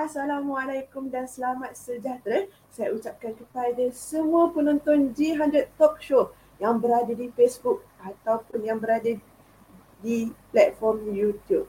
Assalamualaikum dan selamat sejahtera. Saya ucapkan kepada semua penonton G100 Talk Show yang berada di Facebook ataupun yang berada di platform YouTube.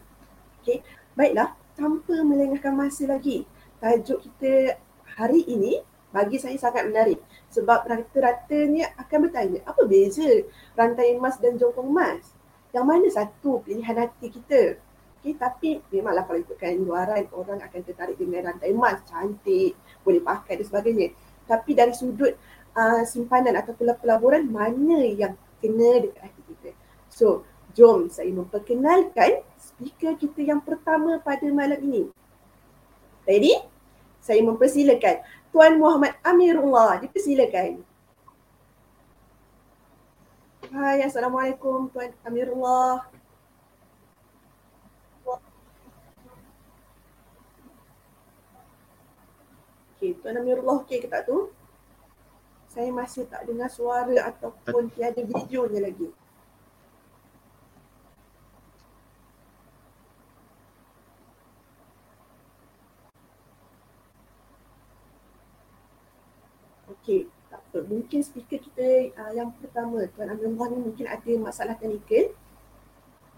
Okey, baiklah, tanpa melengahkan masa lagi, tajuk kita hari ini bagi saya sangat menarik sebab rata-ratanya akan bertanya apa beza rantai emas dan jongkong emas? Yang mana satu pilihan hati kita? Okay, tapi memanglah kalau ikutkan luaran orang akan tertarik dengan rantai emas, cantik, boleh pakai dan sebagainya. Tapi dari sudut uh, simpanan atau pelaburan mana yang kena dekat hati kita. So, jom saya memperkenalkan speaker kita yang pertama pada malam ini. Ready? Saya mempersilakan Tuan Muhammad Amirullah. Dipersilakan. Hai, Assalamualaikum Tuan Amirullah. Okey, Tuan Amirullah okey ke tak tu? Saya masih tak dengar suara ataupun tiada videonya lagi. Okey, tak apa. Mungkin speaker kita uh, yang pertama, Tuan Amirullah ni mungkin ada masalah teknikal.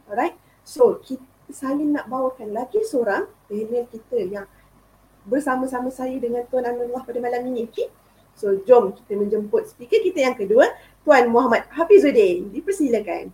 Alright, so kita, saya nak bawakan lagi seorang panel kita yang bersama-sama saya dengan Tuan Amirullah pada malam ini. Okay? So jom kita menjemput speaker kita yang kedua, Tuan Muhammad Hafizuddin. Dipersilakan.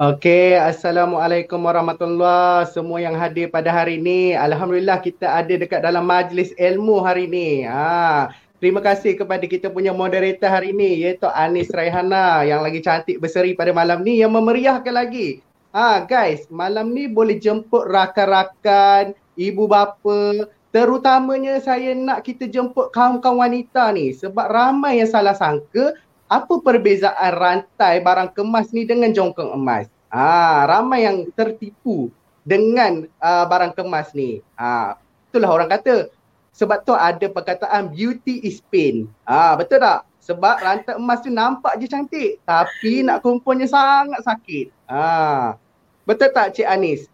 Okey, Assalamualaikum warahmatullahi semua yang hadir pada hari ini. Alhamdulillah kita ada dekat dalam majlis ilmu hari ini. Ha, terima kasih kepada kita punya moderator hari ini iaitu Anis Raihana yang lagi cantik berseri pada malam ni yang memeriahkan lagi Ah guys, malam ni boleh jemput rakan-rakan, ibu bapa, terutamanya saya nak kita jemput kaum-kaum wanita ni sebab ramai yang salah sangka apa perbezaan rantai barang kemas ni dengan jongkong emas. Ah, ramai yang tertipu dengan uh, barang kemas ni. Ah, itulah orang kata sebab tu ada perkataan beauty is pain. Ah, betul tak? Sebab rantai emas tu nampak je cantik tapi nak kumpulnya sangat sakit. Ah. Betul tak Cik Anis?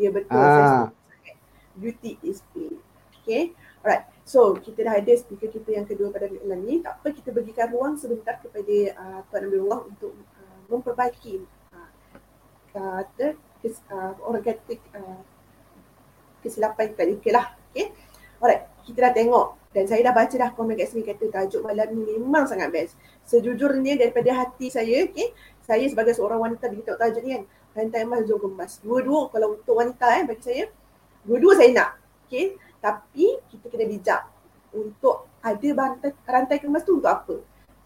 Ya betul. Ah. Beauty is pain. Okay. Alright. So kita dah ada speaker kita yang kedua pada malam ni. Tak apa kita berikan ruang sebentar kepada uh, Tuan Amirullah untuk uh, memperbaiki uh, kata kes, uh, orang kata uh, kesilapan teknikal lah. Okay. Alright. Kita dah tengok dan saya dah baca dah komen kat sini kata tajuk malam ni memang sangat best. Sejujurnya daripada hati saya, okay, saya sebagai seorang wanita bila tengok tajuk ni kan, rantai emas jom kemas. Dua-dua kalau untuk wanita eh bagi saya, dua-dua saya nak. Okay. Tapi kita kena bijak untuk ada rantai, rantai kemas tu untuk apa?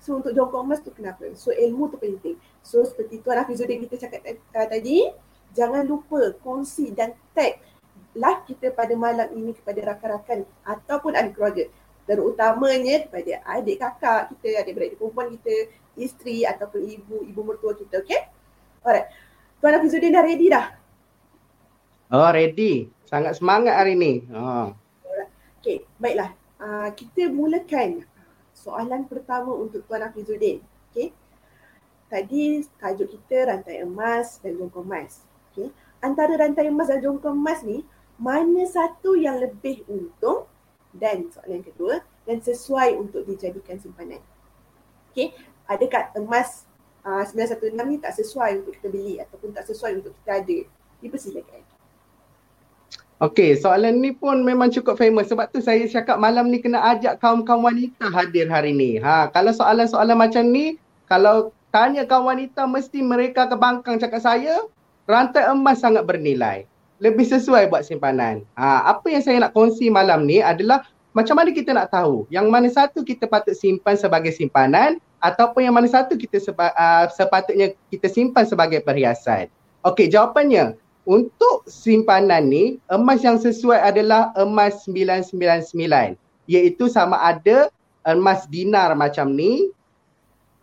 So untuk jongkok emas tu kenapa? So ilmu tu penting. So seperti Tuan Hafizuddin kita cakap tadi, jangan lupa kongsi dan tag live kita pada malam ini kepada rakan-rakan ataupun ahli keluarga. Terutamanya kepada adik kakak kita, adik-beradik perempuan kita, isteri ataupun ibu, ibu mertua kita. Okay? Alright. Tuan Hafizuddin dah ready dah? Oh ready. Sangat semangat hari ni. Oh. Okay, baiklah. Uh, kita mulakan soalan pertama untuk Tuan Hafizuddin. Okay. Tadi tajuk kita rantai emas dan jongkong emas. Okay. Antara rantai emas dan jongkong emas ni, mana satu yang lebih untung dan soalan kedua dan sesuai untuk dijadikan simpanan. Okay. Adakah emas uh, ah, 916 ni tak sesuai untuk kita beli ataupun tak sesuai untuk kita ada. Dipersilakan. Okay, soalan ni pun memang cukup famous sebab tu saya cakap malam ni kena ajak kaum-kaum wanita hadir hari ni. Ha, kalau soalan-soalan macam ni, kalau tanya kaum wanita mesti mereka kebangkang cakap saya, rantai emas sangat bernilai. Lebih sesuai buat simpanan. Ha, apa yang saya nak kongsi malam ni adalah macam mana kita nak tahu yang mana satu kita patut simpan sebagai simpanan ataupun yang mana satu kita seba, uh, sepatutnya kita simpan sebagai perhiasan. Okey, jawapannya untuk simpanan ni emas yang sesuai adalah emas 999 iaitu sama ada emas dinar macam ni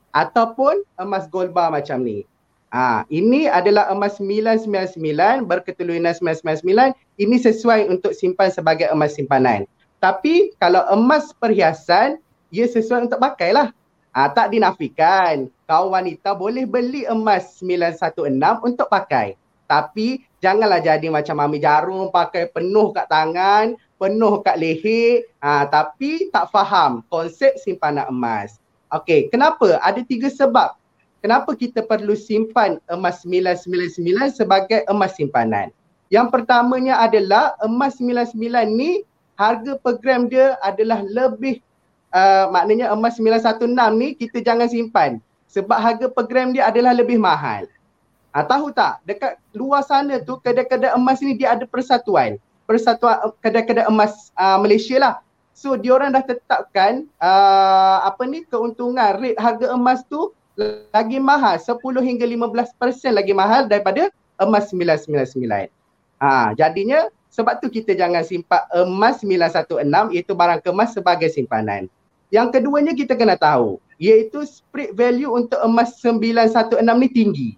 ataupun emas gold bar macam ni. Ah, ha, ini adalah emas 999 berketeluinan 999 ini sesuai untuk simpan sebagai emas simpanan. Tapi kalau emas perhiasan ia sesuai untuk pakailah. Ah, tak dinafikan kaum wanita boleh beli emas 916 untuk pakai. Tapi janganlah jadi macam mami jarum pakai penuh kat tangan, penuh kat leher ha, tapi tak faham konsep simpanan emas. Okey, kenapa? Ada tiga sebab. Kenapa kita perlu simpan emas 999 sebagai emas simpanan? Yang pertamanya adalah emas 99 ni harga per gram dia adalah lebih uh, maknanya emas 916 ni kita jangan simpan sebab harga per gram dia adalah lebih mahal. Ha, tahu tak dekat luar sana tu kedai-kedai emas ni dia ada persatuan. Persatuan uh, kedai-kedai emas uh, Malaysia lah. So diorang dah tetapkan uh, apa ni keuntungan rate harga emas tu lagi mahal 10 hingga 15% lagi mahal daripada emas 999. Ha, jadinya sebab tu kita jangan simpan emas 916 iaitu barang kemas sebagai simpanan. Yang keduanya kita kena tahu iaitu spread value untuk emas 916 ni tinggi.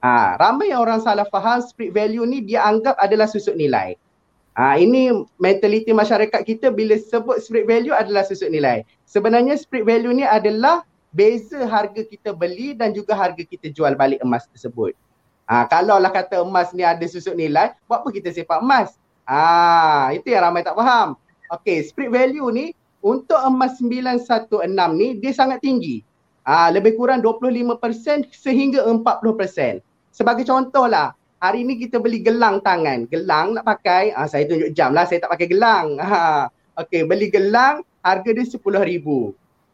Ha, ramai orang salah faham spread value ni dia anggap adalah susut nilai. Ha, ini mentaliti masyarakat kita bila sebut spread value adalah susut nilai. Sebenarnya spread value ni adalah beza harga kita beli dan juga harga kita jual balik emas tersebut. Ha, kalau lah kata emas ni ada susut nilai, buat apa kita simpan emas? Ha, itu yang ramai tak faham. Okay, spread value ni untuk emas 916 ni dia sangat tinggi. Ha, lebih kurang 25% sehingga 40%. Sebagai contoh lah, hari ni kita beli gelang tangan. Gelang nak pakai, ah, saya tunjuk jam lah, saya tak pakai gelang. Ha. Okay, beli gelang, harga dia RM10,000.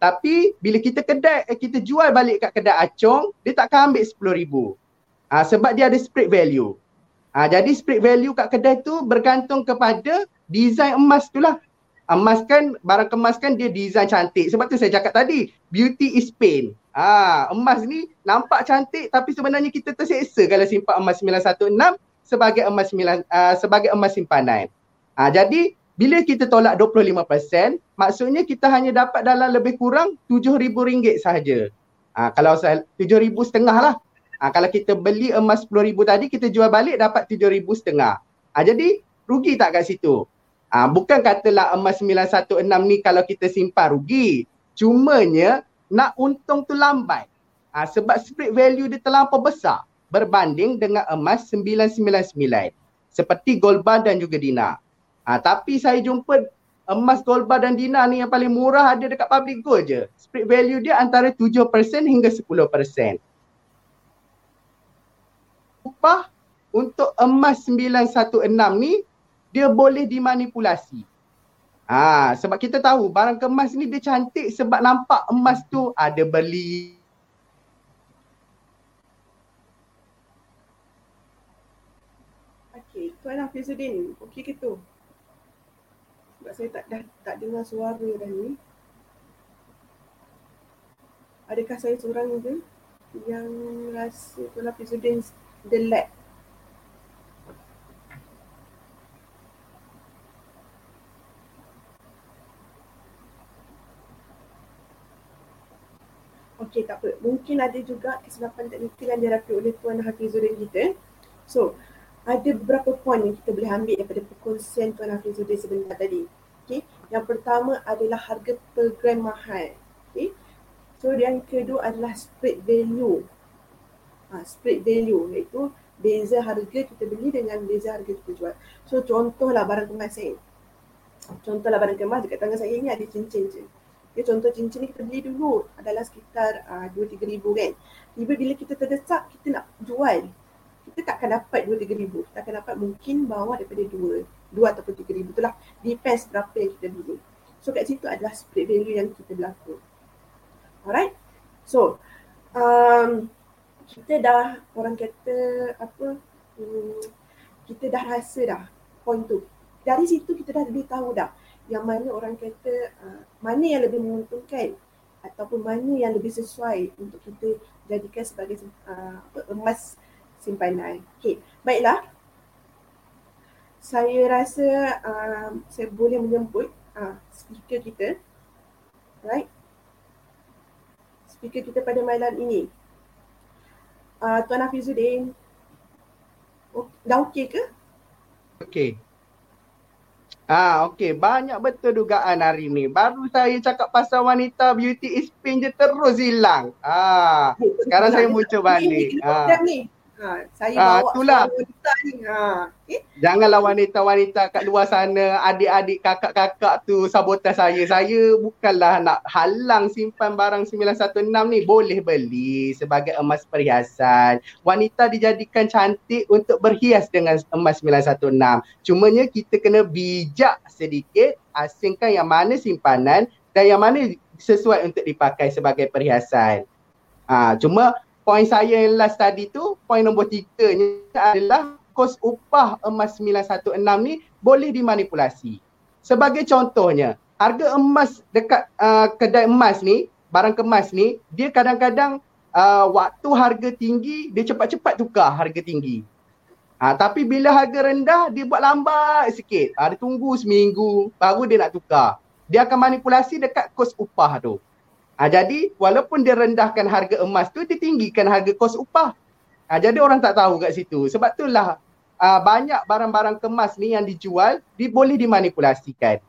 Tapi bila kita kedai, eh, kita jual balik kat kedai acung, dia takkan ambil RM10,000. Ha, sebab dia ada spread value. Ha, jadi spread value kat kedai tu bergantung kepada design emas tu lah. Emas kan, barang kemas kan dia design cantik. Sebab tu saya cakap tadi, beauty is pain. Ah, emas ni nampak cantik tapi sebenarnya kita terseksa kalau simpan emas 916 sebagai emas 9 uh, sebagai emas simpanan. Ah, jadi bila kita tolak 25%, maksudnya kita hanya dapat dalam lebih kurang RM7,000 sahaja. Ah, kalau RM7,000 setengah lah. Ah, kalau kita beli emas RM10,000 tadi, kita jual balik dapat RM7,000 setengah. Ah, jadi rugi tak kat situ? Ah, bukan katalah emas 916 ni kalau kita simpan rugi. Cumanya nak untung tu lambat. Ha, sebab spread value dia terlampau besar berbanding dengan emas 999 seperti gold bar dan juga dinar. Ha, tapi saya jumpa emas gold bar dan dinar ni yang paling murah ada dekat public gold je. Spread value dia antara 7% hingga 10%. Upah untuk emas 916 ni dia boleh dimanipulasi. Ah, sebab kita tahu barang kemas ni dia cantik sebab nampak emas tu ada beli. Okey, Tuan Hafizuddin, okey ke tu? Saya tak dah tak dengar suara dah ni. Adakah saya seorang je yang rasa Tuan Hafizuddin the lag Okey tak apa. Mungkin ada juga kesilapan teknikal yang dirapit oleh Tuan Hafizuddin kita. So, ada beberapa poin yang kita boleh ambil daripada perkongsian Tuan Hafizuddin sebentar tadi. Yang pertama adalah harga per gram mahal. Okey. So, yang kedua adalah spread value. Ha, spread value iaitu beza harga kita beli dengan beza harga kita jual. So, contohlah barang kemas saya. Contohlah barang kemas dekat tangan saya ni ada cincin je. Okay, contoh cincin ni kita beli dulu adalah sekitar uh, 2-3 ribu kan. Tiba bila kita terdesak kita nak jual. Kita tak akan dapat 2-3 ribu. Kita akan dapat mungkin bawah daripada 2. 2 ataupun 3 ribu. Itulah depends berapa yang kita beli. So kat situ adalah split value yang kita berlaku. Alright. So um, kita dah orang kata apa um, kita dah rasa dah point tu. Dari situ kita dah lebih tahu dah yang mana orang kata uh, mana yang lebih menguntungkan ataupun mana yang lebih sesuai untuk kita jadikan sebagai uh, emas simpanan. Okey, baiklah. Saya rasa uh, saya boleh menjemput uh, speaker kita. Right? Speaker kita pada malam ini. Uh, Tuan Hafizuddin. Oh, dah okey ke? Okey. Ah, okey. Banyak betul dugaan hari ni. Baru saya cakap pasal wanita beauty is pain je terus hilang. Ah, sekarang saya muncul balik. Ah. Ni. Ha, saya ha, bawa itulah. wanita ni. Ha, okay? Janganlah wanita-wanita kat luar sana, adik-adik kakak-kakak tu sabotaj saya. Saya bukanlah nak halang simpan barang 916 ni. Boleh beli sebagai emas perhiasan. Wanita dijadikan cantik untuk berhias dengan emas 916. Cumanya kita kena bijak sedikit asingkan yang mana simpanan dan yang mana sesuai untuk dipakai sebagai perhiasan. Ha, cuma poin saya yang last tadi tu, poin nombor tiga ni adalah kos upah emas 916 ni boleh dimanipulasi. Sebagai contohnya, harga emas dekat uh, kedai emas ni, barang kemas ni, dia kadang-kadang uh, waktu harga tinggi, dia cepat-cepat tukar harga tinggi. Ha, tapi bila harga rendah, dia buat lambat sikit. Ha, dia tunggu seminggu, baru dia nak tukar. Dia akan manipulasi dekat kos upah tu. Ha, jadi walaupun dia rendahkan harga emas tu, dia tinggikan harga kos upah. Ha, jadi orang tak tahu kat situ. Sebab itulah uh, banyak barang-barang kemas ni yang dijual, dia boleh dimanipulasikan.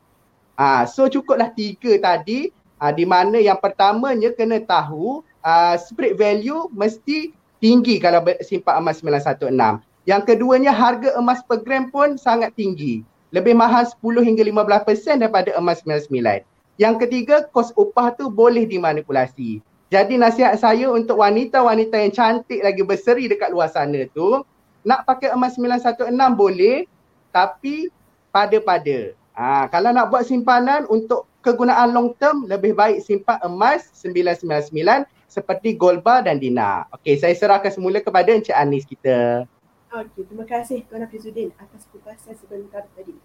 Ha, so cukuplah tiga tadi, uh, di mana yang pertamanya kena tahu uh, spread value mesti tinggi kalau simpan emas 916. Yang keduanya harga emas per gram pun sangat tinggi. Lebih mahal 10 hingga 15% daripada emas 99. Yang ketiga, kos upah tu boleh dimanipulasi. Jadi nasihat saya untuk wanita-wanita yang cantik lagi berseri dekat luar sana tu, nak pakai emas 916 boleh, tapi pada-pada. Ha, kalau nak buat simpanan untuk kegunaan long term, lebih baik simpan emas 999 seperti gold bar dan dinar. Okey, saya serahkan semula kepada Encik Anis kita. Okey, terima kasih Tuan Hafizuddin atas kupasan sebentar tadi.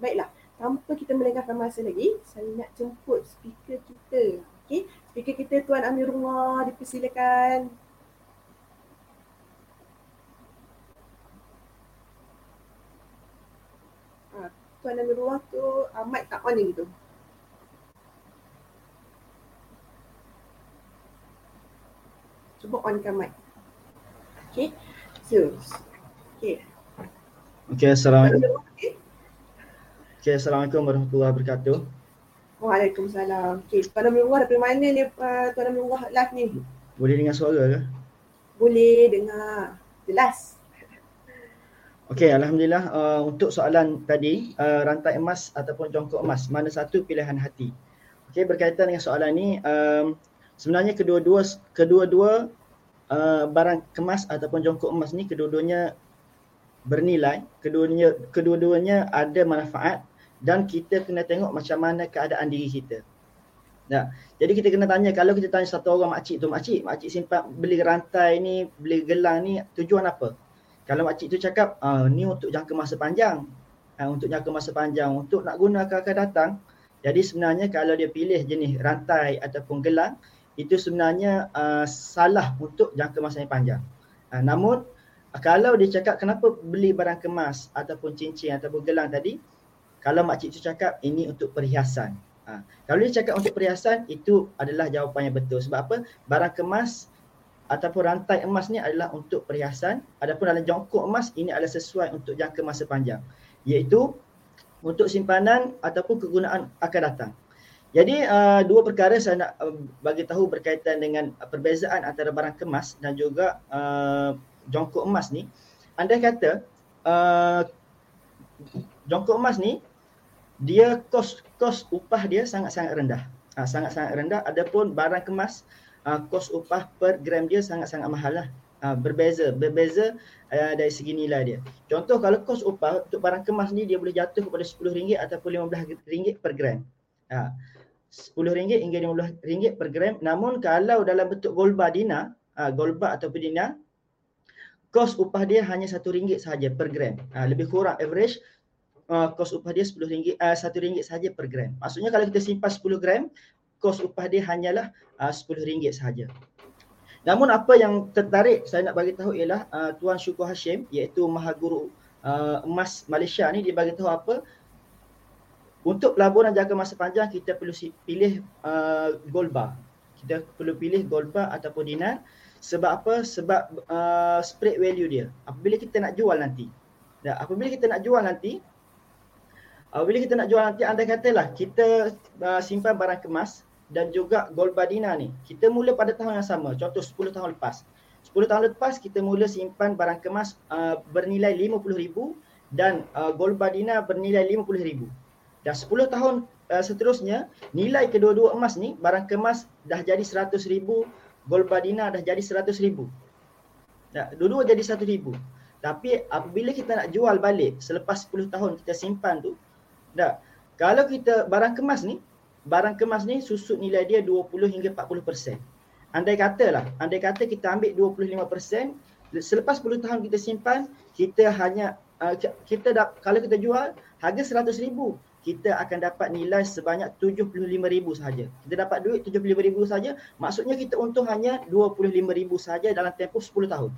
Baiklah, tanpa kita melengahkan masa lagi, saya nak jemput speaker kita. Okey, speaker kita Tuan Amirullah dipersilakan. Ah, Tuan Amirullah tu uh, mic tak on gitu. Cuba onkan mic. Okay. So, okay. Okay, Assalamualaikum. Okay, Assalamualaikum warahmatullahi wabarakatuh. Waalaikumsalam. Okay, Tuan Amirullah dari mana ni uh, Tuan Amirullah live ni? Boleh dengar suara ke? Boleh dengar. Jelas. Okay, Alhamdulillah. Uh, untuk soalan tadi, uh, rantai emas ataupun jongkok emas, mana satu pilihan hati? Okay, berkaitan dengan soalan ni, um, sebenarnya kedua-dua kedua-dua uh, barang kemas ataupun jongkok emas ni kedua-duanya bernilai, kedua-duanya kedua-duanya ada manfaat dan kita kena tengok macam mana keadaan diri kita. Ya. Jadi kita kena tanya kalau kita tanya satu orang makcik tu, makcik, makcik simpan beli rantai ni, beli gelang ni tujuan apa? Kalau makcik tu cakap, ah, ni untuk jangka masa panjang. Ha, untuk jangka masa panjang, untuk nak guna akan datang. Jadi sebenarnya kalau dia pilih jenis rantai ataupun gelang, itu sebenarnya uh, salah untuk jangka masa yang panjang. Ha, namun kalau dia cakap kenapa beli barang kemas ataupun cincin ataupun gelang tadi, kalau makcik tu cakap ini untuk perhiasan. Ha. Kalau dia cakap untuk perhiasan, itu adalah jawapan yang betul. Sebab apa? Barang kemas ataupun rantai emas ni adalah untuk perhiasan. Adapun dalam jongkok emas, ini adalah sesuai untuk jangka masa panjang. Iaitu untuk simpanan ataupun kegunaan akan datang. Jadi uh, dua perkara saya nak uh, bagi tahu berkaitan dengan perbezaan antara barang kemas dan juga uh, jongkok emas ni. Anda kata uh, jongkok emas ni dia kos kos upah dia sangat-sangat rendah. Ha, sangat-sangat rendah. Adapun barang kemas uh, kos upah per gram dia sangat-sangat mahal lah. Ha, berbeza, berbeza uh, dari segi nilai dia. Contoh kalau kos upah untuk barang kemas ni dia boleh jatuh kepada RM10 ataupun RM15 per gram. Ha, RM10 hingga RM15 per gram. Namun kalau dalam bentuk gold bar dina, uh, gold bar ataupun dina, kos upah dia hanya RM1 sahaja per gram. Ha, lebih kurang average uh, kos upah dia RM10 uh, RM1 sahaja per gram. Maksudnya kalau kita simpan 10 gram, kos upah dia hanyalah uh, RM10 sahaja. Namun apa yang tertarik saya nak bagi tahu ialah uh, Tuan Syukur Hashim iaitu Mahaguru uh, Emas Malaysia ni dia bagi tahu apa untuk pelaburan jangka masa panjang kita perlu pilih uh, gold bar. Kita perlu pilih gold bar ataupun dinar sebab apa? Sebab uh, spread value dia. Apabila kita nak jual nanti. Dan apabila kita nak jual nanti, Uh, bila kita nak jual nanti anda katalah kita uh, simpan barang kemas dan juga gold badina ni. Kita mula pada tahun yang sama. Contoh 10 tahun lepas. 10 tahun lepas kita mula simpan barang kemas uh, bernilai RM50,000 dan uh, gold bar dinar bernilai RM50,000. Dan 10 tahun uh, seterusnya nilai kedua-dua emas ni barang kemas dah jadi RM100,000, gold bar dinar dah jadi RM100,000. Dah, dua-dua jadi RM100,000. Tapi apabila kita nak jual balik selepas 10 tahun kita simpan tu, dah, kalau kita barang kemas ni, barang kemas ni susut nilai dia 20 hingga 40% andai katalah, andai kata kita ambil 25%, selepas 10 tahun kita simpan, kita hanya uh, kita dah, kalau kita jual harga 100,000, kita akan dapat nilai sebanyak 75,000 sahaja. Kita dapat duit 75,000 saja, maksudnya kita untung hanya 25,000 saja dalam tempoh 10 tahun.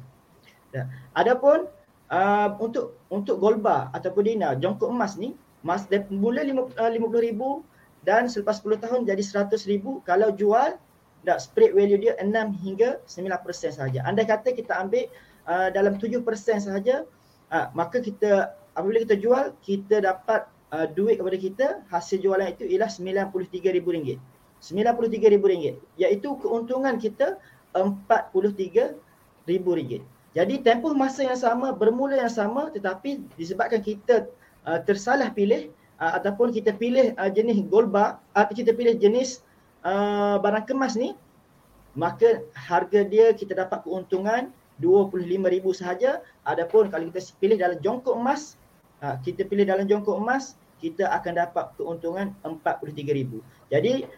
Adapun uh, untuk untuk gold bar ataupun dinar, jongkok emas ni, mas mula 50,000 uh, dan selepas 10 tahun jadi 100,000 kalau jual dah spread value dia 6 hingga 9% sahaja. Andai kata kita ambil uh, dalam 7% sahaja, uh, maka kita apabila kita jual, kita dapat uh, duit kepada kita, hasil jualan itu ialah RM93,000. RM93,000 iaitu keuntungan kita RM43,000. Jadi tempoh masa yang sama, bermula yang sama tetapi disebabkan kita uh, tersalah pilih uh, ataupun kita pilih uh, jenis gold bar atau kita pilih jenis uh, barang kemas ni maka harga dia kita dapat keuntungan 25,000 sahaja. Adapun kalau kita pilih dalam jongkok emas uh, kita pilih dalam jongkok emas kita akan dapat keuntungan 43,000 jadi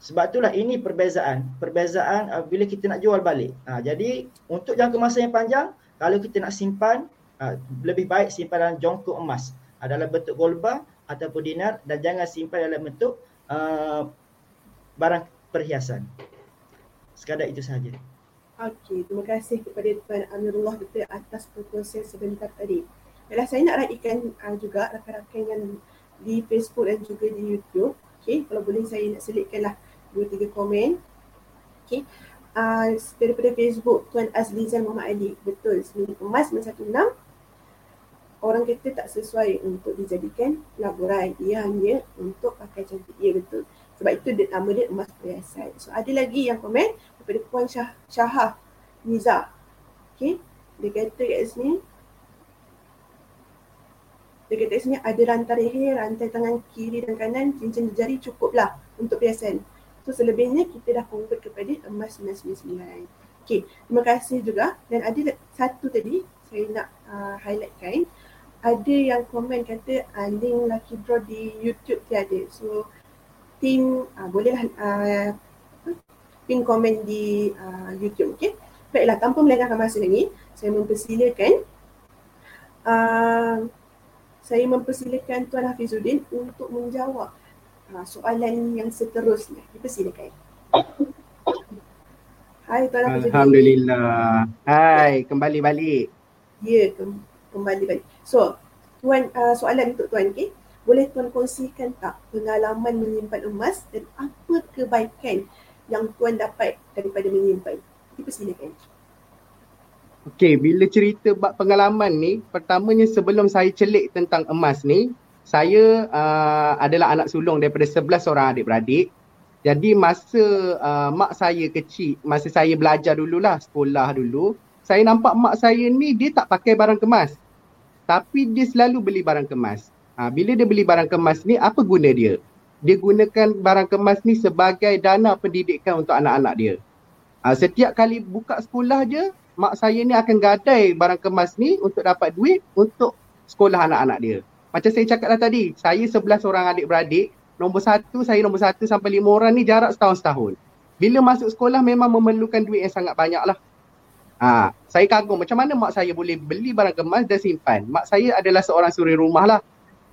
sebab itulah ini perbezaan. Perbezaan uh, bila kita nak jual balik. Uh, jadi untuk jangka masa yang panjang kalau kita nak simpan uh, lebih baik simpan dalam jongkok emas. uh, dalam bentuk gold bar ataupun dinar dan jangan simpan dalam bentuk uh, barang perhiasan. Sekadar itu sahaja. Okey, terima kasih kepada Tuan Amirullah Betul atas perkongsian sebentar tadi. Yalah, saya nak raikan uh, juga rakan-rakan yang di Facebook dan juga di YouTube. Okey, kalau boleh saya nak selitkanlah dua tiga komen. Okey. Uh, daripada Facebook Tuan Azlizan Muhammad Ali betul sembilan emas 916 orang kata tak sesuai untuk dijadikan laburan ia hanya untuk pakai cantik ya betul sebab itu dia, nama dia emas perhiasan. So ada lagi yang komen daripada Puan Syah, Syahah Niza. Okay. Dia kata kat sini. Dia kata kat sini ada rantai leher, rantai tangan kiri dan kanan, cincin jari cukuplah untuk perhiasan. So selebihnya kita dah convert kepada emas 999. Okay. Terima kasih juga. Dan ada satu tadi saya nak uh, highlightkan. Ada yang komen kata uh, link lucky draw di YouTube tiada. So tim uh, bolehlah uh, pin komen di uh, YouTube okey. Baiklah tanpa melengahkan masa lagi, saya mempersilakan uh, saya mempersilakan Tuan Hafizuddin untuk menjawab uh, soalan yang seterusnya. Dipersilakan. Hai Tuan Hafizuddin. Alhamdulillah. Hai, kembali balik. Ya, kembali balik. So, Tuan uh, soalan untuk Tuan okey boleh tuan kongsikan tak pengalaman menyimpan emas dan apa kebaikan yang tuan dapat daripada menyimpan? Dipersilakan. Okey, bila cerita bab pengalaman ni, pertamanya sebelum saya celik tentang emas ni, saya uh, adalah anak sulung daripada 11 orang adik-beradik. Jadi masa uh, mak saya kecil, masa saya belajar dululah, sekolah dulu, saya nampak mak saya ni dia tak pakai barang kemas. Tapi dia selalu beli barang kemas. Ha, bila dia beli barang kemas ni, apa guna dia? Dia gunakan barang kemas ni sebagai dana pendidikan untuk anak-anak dia. Ha, setiap kali buka sekolah je, mak saya ni akan gadai barang kemas ni untuk dapat duit untuk sekolah anak-anak dia. Macam saya cakap tadi, saya sebelas orang adik-beradik, nombor satu, saya nombor satu sampai lima orang ni jarak setahun-setahun. Bila masuk sekolah memang memerlukan duit yang sangat banyak lah. Ha, saya kagum macam mana mak saya boleh beli barang kemas dan simpan. Mak saya adalah seorang suri rumah lah.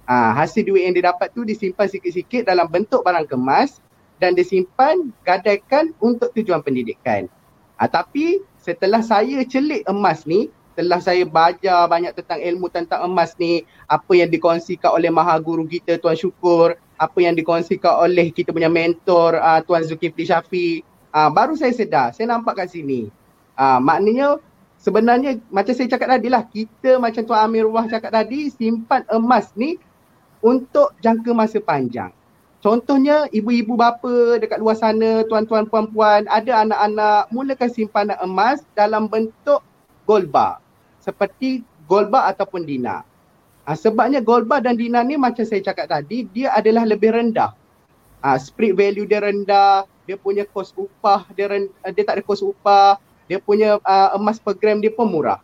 Ha, hasil duit yang dia dapat tu disimpan sikit-sikit dalam bentuk barang kemas dan disimpan gadaikan untuk tujuan pendidikan. Ha, tapi setelah saya celik emas ni, setelah saya belajar banyak tentang ilmu tentang emas ni, apa yang dikongsikan oleh maha guru kita Tuan Syukur, apa yang dikongsikan oleh kita punya mentor uh, Tuan Zulkifli Syafiq, uh, baru saya sedar, saya nampak kat sini. Uh, maknanya sebenarnya macam saya cakap tadi lah, kita macam Tuan Amirullah cakap tadi, simpan emas ni untuk jangka masa panjang. Contohnya ibu-ibu bapa dekat luar sana, tuan-tuan puan-puan, ada anak-anak mulakan simpanan emas dalam bentuk gold bar. Seperti gold bar ataupun dinar. Ha, sebabnya gold bar dan dinar ni macam saya cakap tadi, dia adalah lebih rendah. Ha, spirit value dia rendah, dia punya kos upah, dia, rendah, dia tak ada kos upah, dia punya uh, emas per gram dia pun murah.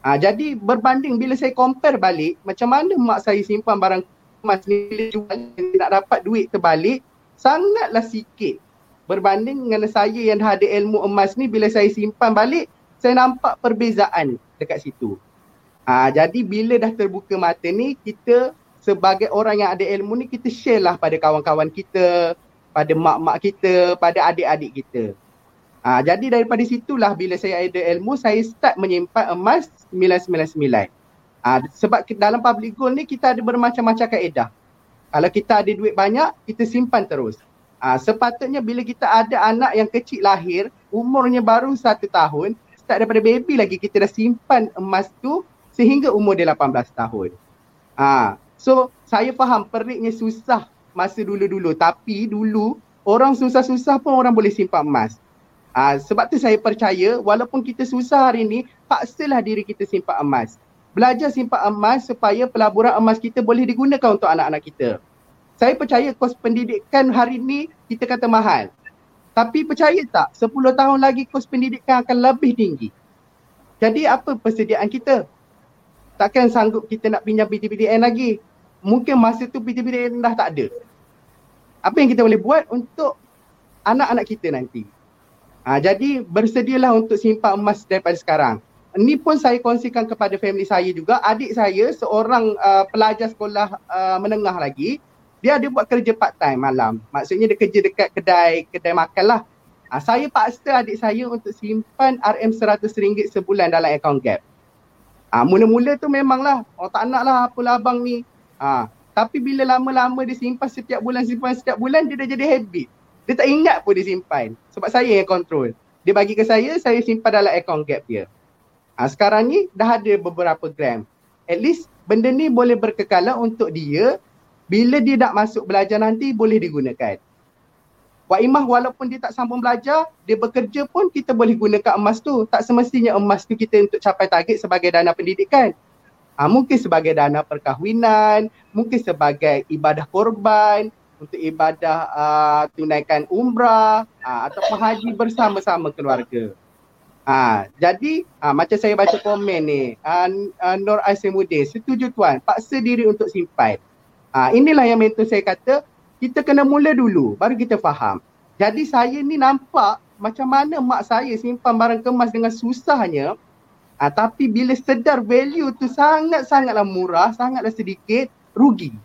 Ha, jadi berbanding bila saya compare balik, macam mana mak saya simpan barang emas ni jual nak dapat duit terbalik sangatlah sikit berbanding dengan saya yang dah ada ilmu emas ni bila saya simpan balik saya nampak perbezaan dekat situ. Ha, jadi bila dah terbuka mata ni kita sebagai orang yang ada ilmu ni kita share lah pada kawan-kawan kita, pada mak-mak kita, pada adik-adik kita. Ha, jadi daripada situlah bila saya ada ilmu saya start menyimpan emas 999. Ha, sebab dalam public gold ni kita ada bermacam-macam kaedah. Kalau kita ada duit banyak, kita simpan terus. Ha, sepatutnya bila kita ada anak yang kecil lahir, umurnya baru satu tahun, start daripada baby lagi kita dah simpan emas tu sehingga umur dia 18 tahun. Ha, so saya faham periknya susah masa dulu-dulu tapi dulu orang susah-susah pun orang boleh simpan emas. Ha, sebab tu saya percaya walaupun kita susah hari ni, paksalah diri kita simpan emas belajar simpan emas supaya pelaburan emas kita boleh digunakan untuk anak-anak kita. Saya percaya kos pendidikan hari ini kita kata mahal. Tapi percaya tak 10 tahun lagi kos pendidikan akan lebih tinggi. Jadi apa persediaan kita? Takkan sanggup kita nak pinjam PTPDN lagi. Mungkin masa tu PTPDN dah tak ada. Apa yang kita boleh buat untuk anak-anak kita nanti? Ha, jadi bersedialah untuk simpan emas daripada sekarang ni pun saya kongsikan kepada family saya juga. Adik saya seorang uh, pelajar sekolah uh, menengah lagi, dia ada buat kerja part time malam. Maksudnya dia kerja dekat kedai kedai makan lah. Uh, saya paksa adik saya untuk simpan RM100 sebulan dalam account gap. Uh, mula-mula tu memanglah, oh tak nak lah apalah abang ni. Uh, tapi bila lama-lama dia simpan setiap bulan, simpan setiap bulan, dia dah jadi habit. Dia tak ingat pun dia simpan. Sebab saya yang control. Dia bagi ke saya, saya simpan dalam account gap dia. Ha, sekarang ni dah ada beberapa gram. At least benda ni boleh berkekalan untuk dia bila dia nak masuk belajar nanti boleh digunakan. Wak Imah walaupun dia tak sambung belajar, dia bekerja pun kita boleh gunakan emas tu. Tak semestinya emas tu kita untuk capai target sebagai dana pendidikan. Ha, mungkin sebagai dana perkahwinan, mungkin sebagai ibadah korban, untuk ibadah uh, tunaikan umrah uh, ataupun haji bersama-sama keluarga. Ha, jadi ha, macam saya baca komen ni, uh, uh, Nur Aisymuddin, setuju tuan, paksa diri untuk simpan. Ha, inilah yang mentor saya kata, kita kena mula dulu, baru kita faham. Jadi saya ni nampak macam mana mak saya simpan barang kemas dengan susahnya, ha, tapi bila sedar value tu sangat-sangatlah murah, sangatlah sedikit, rugi.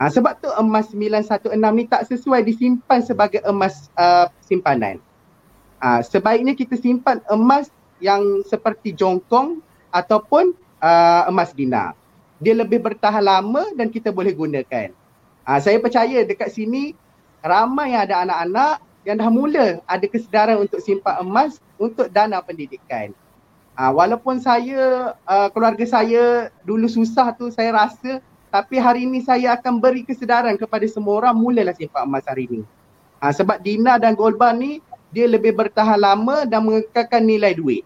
Ha, sebab tu emas 916 ni tak sesuai disimpan sebagai emas uh, simpanan. Uh, sebaiknya kita simpan emas yang seperti jongkong ataupun uh, emas dinar. Dia lebih bertahan lama dan kita boleh gunakan. Uh, saya percaya dekat sini ramai yang ada anak-anak yang dah mula ada kesedaran untuk simpan emas untuk dana pendidikan. Uh, walaupun saya, uh, keluarga saya dulu susah tu saya rasa tapi hari ini saya akan beri kesedaran kepada semua orang mulalah simpan emas hari ini. Uh, sebab dinar dan gold bar ni dia lebih bertahan lama dan mengekalkan nilai duit.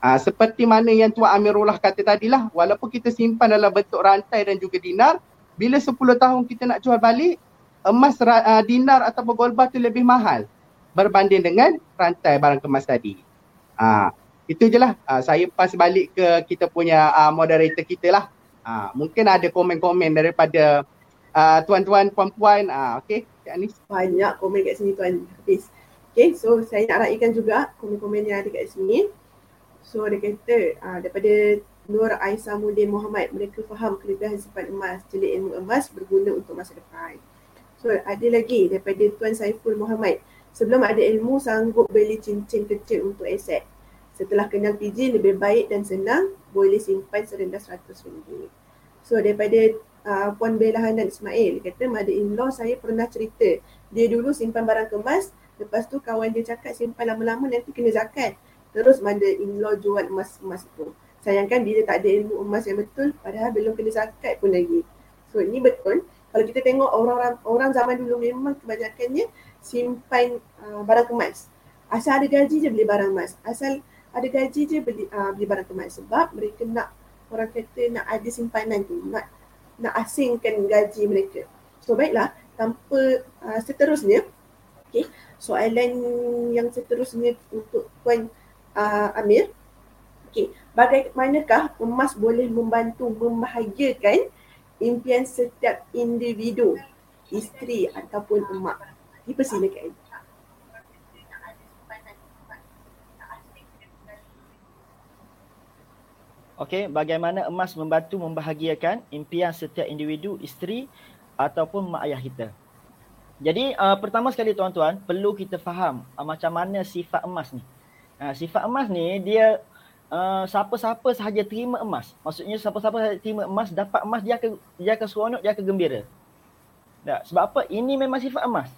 Ha, seperti mana yang Tuan Amirullah kata tadilah, walaupun kita simpan dalam bentuk rantai dan juga dinar, bila 10 tahun kita nak jual balik, emas uh, dinar atau gold bar tu lebih mahal berbanding dengan rantai barang kemas tadi. Ha, itu je lah. Ha, saya pas balik ke kita punya uh, moderator kita lah. Ha, mungkin ada komen-komen daripada uh, tuan-tuan, puan-puan. Ha, okay, Banyak komen kat sini tuan. Habis. Okay, so saya nak raikan juga komen-komen yang ada kat sini. So dia kata uh, daripada Nur Aisyah Muhammad, mereka faham kelebihan sifat emas, celik ilmu emas berguna untuk masa depan. So ada lagi daripada Tuan Saiful Muhammad, sebelum ada ilmu sanggup beli cincin kecil untuk aset. Setelah kenal PG lebih baik dan senang, boleh simpan serendah RM100. So daripada uh, Puan Bella Hanan Ismail, dia kata mother-in-law saya pernah cerita, dia dulu simpan barang kemas Lepas tu kawan dia cakap simpan lama-lama nanti kena zakat. Terus mother in law jual emas-emas tu. Sayangkan bila tak ada ilmu emas yang betul padahal belum kena zakat pun lagi. So ini betul Kalau kita tengok orang orang zaman dulu memang kebanyakannya simpan uh, barang kemas. Asal ada gaji je beli barang emas. Asal ada gaji je beli uh, beli barang kemas sebab mereka nak orang kata nak ada simpanan tu, nak nak asingkan gaji mereka. So baiklah, tanpa uh, seterusnya, okay, soalan yang seterusnya untuk Puan uh, Amir, okay, bagaimanakah emas boleh membantu membahagiakan impian setiap individu, isteri ataupun emak? Dipersilakan. Okey, bagaimana emas membantu membahagiakan impian setiap individu, isteri ataupun mak ayah kita. Jadi uh, pertama sekali tuan-tuan, perlu kita faham uh, macam mana sifat emas ni. Uh, sifat emas ni dia uh, siapa-siapa sahaja terima emas. Maksudnya siapa-siapa sahaja terima emas, dapat emas dia akan dia akan seronok, dia akan gembira. Tak, sebab apa? Ini memang sifat emas.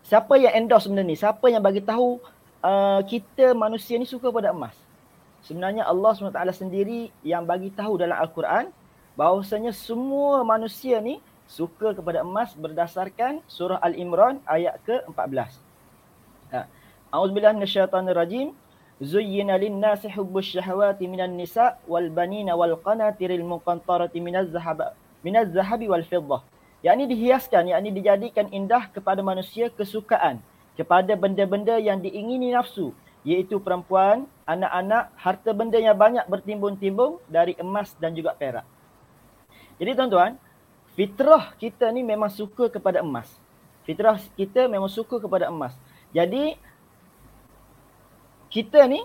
Siapa yang endorse benda ni? Siapa yang bagi tahu uh, kita manusia ni suka pada emas? Sebenarnya Allah SWT sendiri yang bagi tahu dalam Al-Quran bahawasanya semua manusia ni suka kepada emas berdasarkan surah Al-Imran ayat ke-14. Ha. A'udzubillah minasyaitanir rajim. Zuyyina lin-nasi hubbus syahawati minan nisa wal banina wal qanatiril muqantarati minaz zahab minaz zahabi wal fiddah. Yang ini dihiaskan, yang ini dijadikan indah kepada manusia kesukaan kepada benda-benda yang diingini nafsu iaitu perempuan, anak-anak, harta benda yang banyak bertimbun-timbun dari emas dan juga perak. Jadi tuan-tuan, fitrah kita ni memang suka kepada emas. Fitrah kita memang suka kepada emas. Jadi kita ni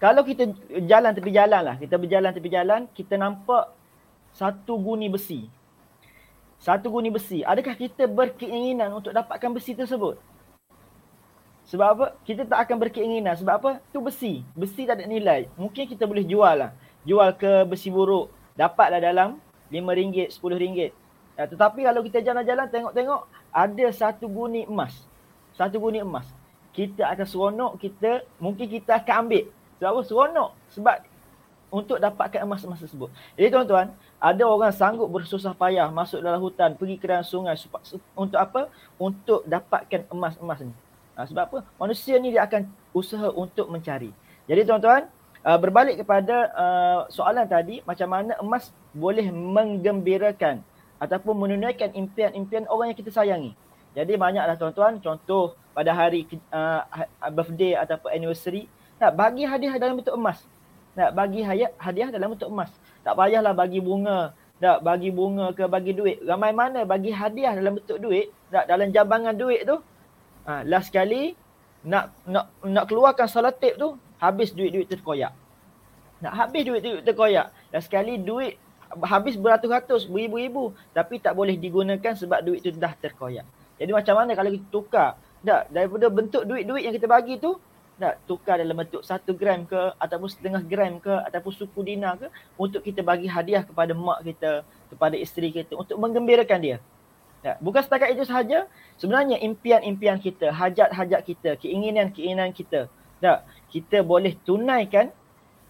kalau kita jalan tepi jalan lah, kita berjalan tepi jalan, kita nampak satu guni besi. Satu guni besi. Adakah kita berkeinginan untuk dapatkan besi tersebut? Sebab apa? Kita tak akan berkeinginan. Sebab apa? Tu besi. Besi tak ada nilai. Mungkin kita boleh jual lah. Jual ke besi buruk. Dapatlah dalam RM5, RM10. Ya, tetapi kalau kita jalan-jalan tengok-tengok. Ada satu guni emas. Satu guni emas. Kita akan seronok. Kita, mungkin kita akan ambil. Sebab apa? Seronok. Sebab untuk dapatkan emas-emas tersebut. Jadi tuan-tuan, ada orang sanggup bersusah payah masuk dalam hutan, pergi ke dalam sungai untuk apa? Untuk dapatkan emas-emas ni. Ha, sebab apa? Manusia ni dia akan usaha untuk mencari. Jadi tuan-tuan, uh, berbalik kepada uh, soalan tadi, macam mana emas boleh menggembirakan ataupun menunaikan impian-impian orang yang kita sayangi. Jadi banyaklah tuan-tuan, contoh pada hari uh, birthday ataupun anniversary, nak bagi hadiah dalam bentuk emas. Nak bagi hadiah dalam bentuk emas. Tak payahlah bagi bunga, nak bagi bunga ke bagi duit. Ramai mana bagi hadiah dalam bentuk duit, tak dalam jabangan duit tu, ha, last kali nak nak nak keluarkan solat tip tu habis duit-duit terkoyak. Nak habis duit-duit terkoyak. Last kali duit habis beratus-ratus, beribu-ribu tapi tak boleh digunakan sebab duit tu dah terkoyak. Jadi macam mana kalau kita tukar? Tak, daripada bentuk duit-duit yang kita bagi tu, tak tukar dalam bentuk satu gram ke ataupun setengah gram ke ataupun suku dinar ke untuk kita bagi hadiah kepada mak kita, kepada isteri kita untuk menggembirakan dia. Ya, bukan setakat itu sahaja, sebenarnya impian-impian kita, hajat-hajat kita, keinginan-keinginan kita, ya, kita boleh tunaikan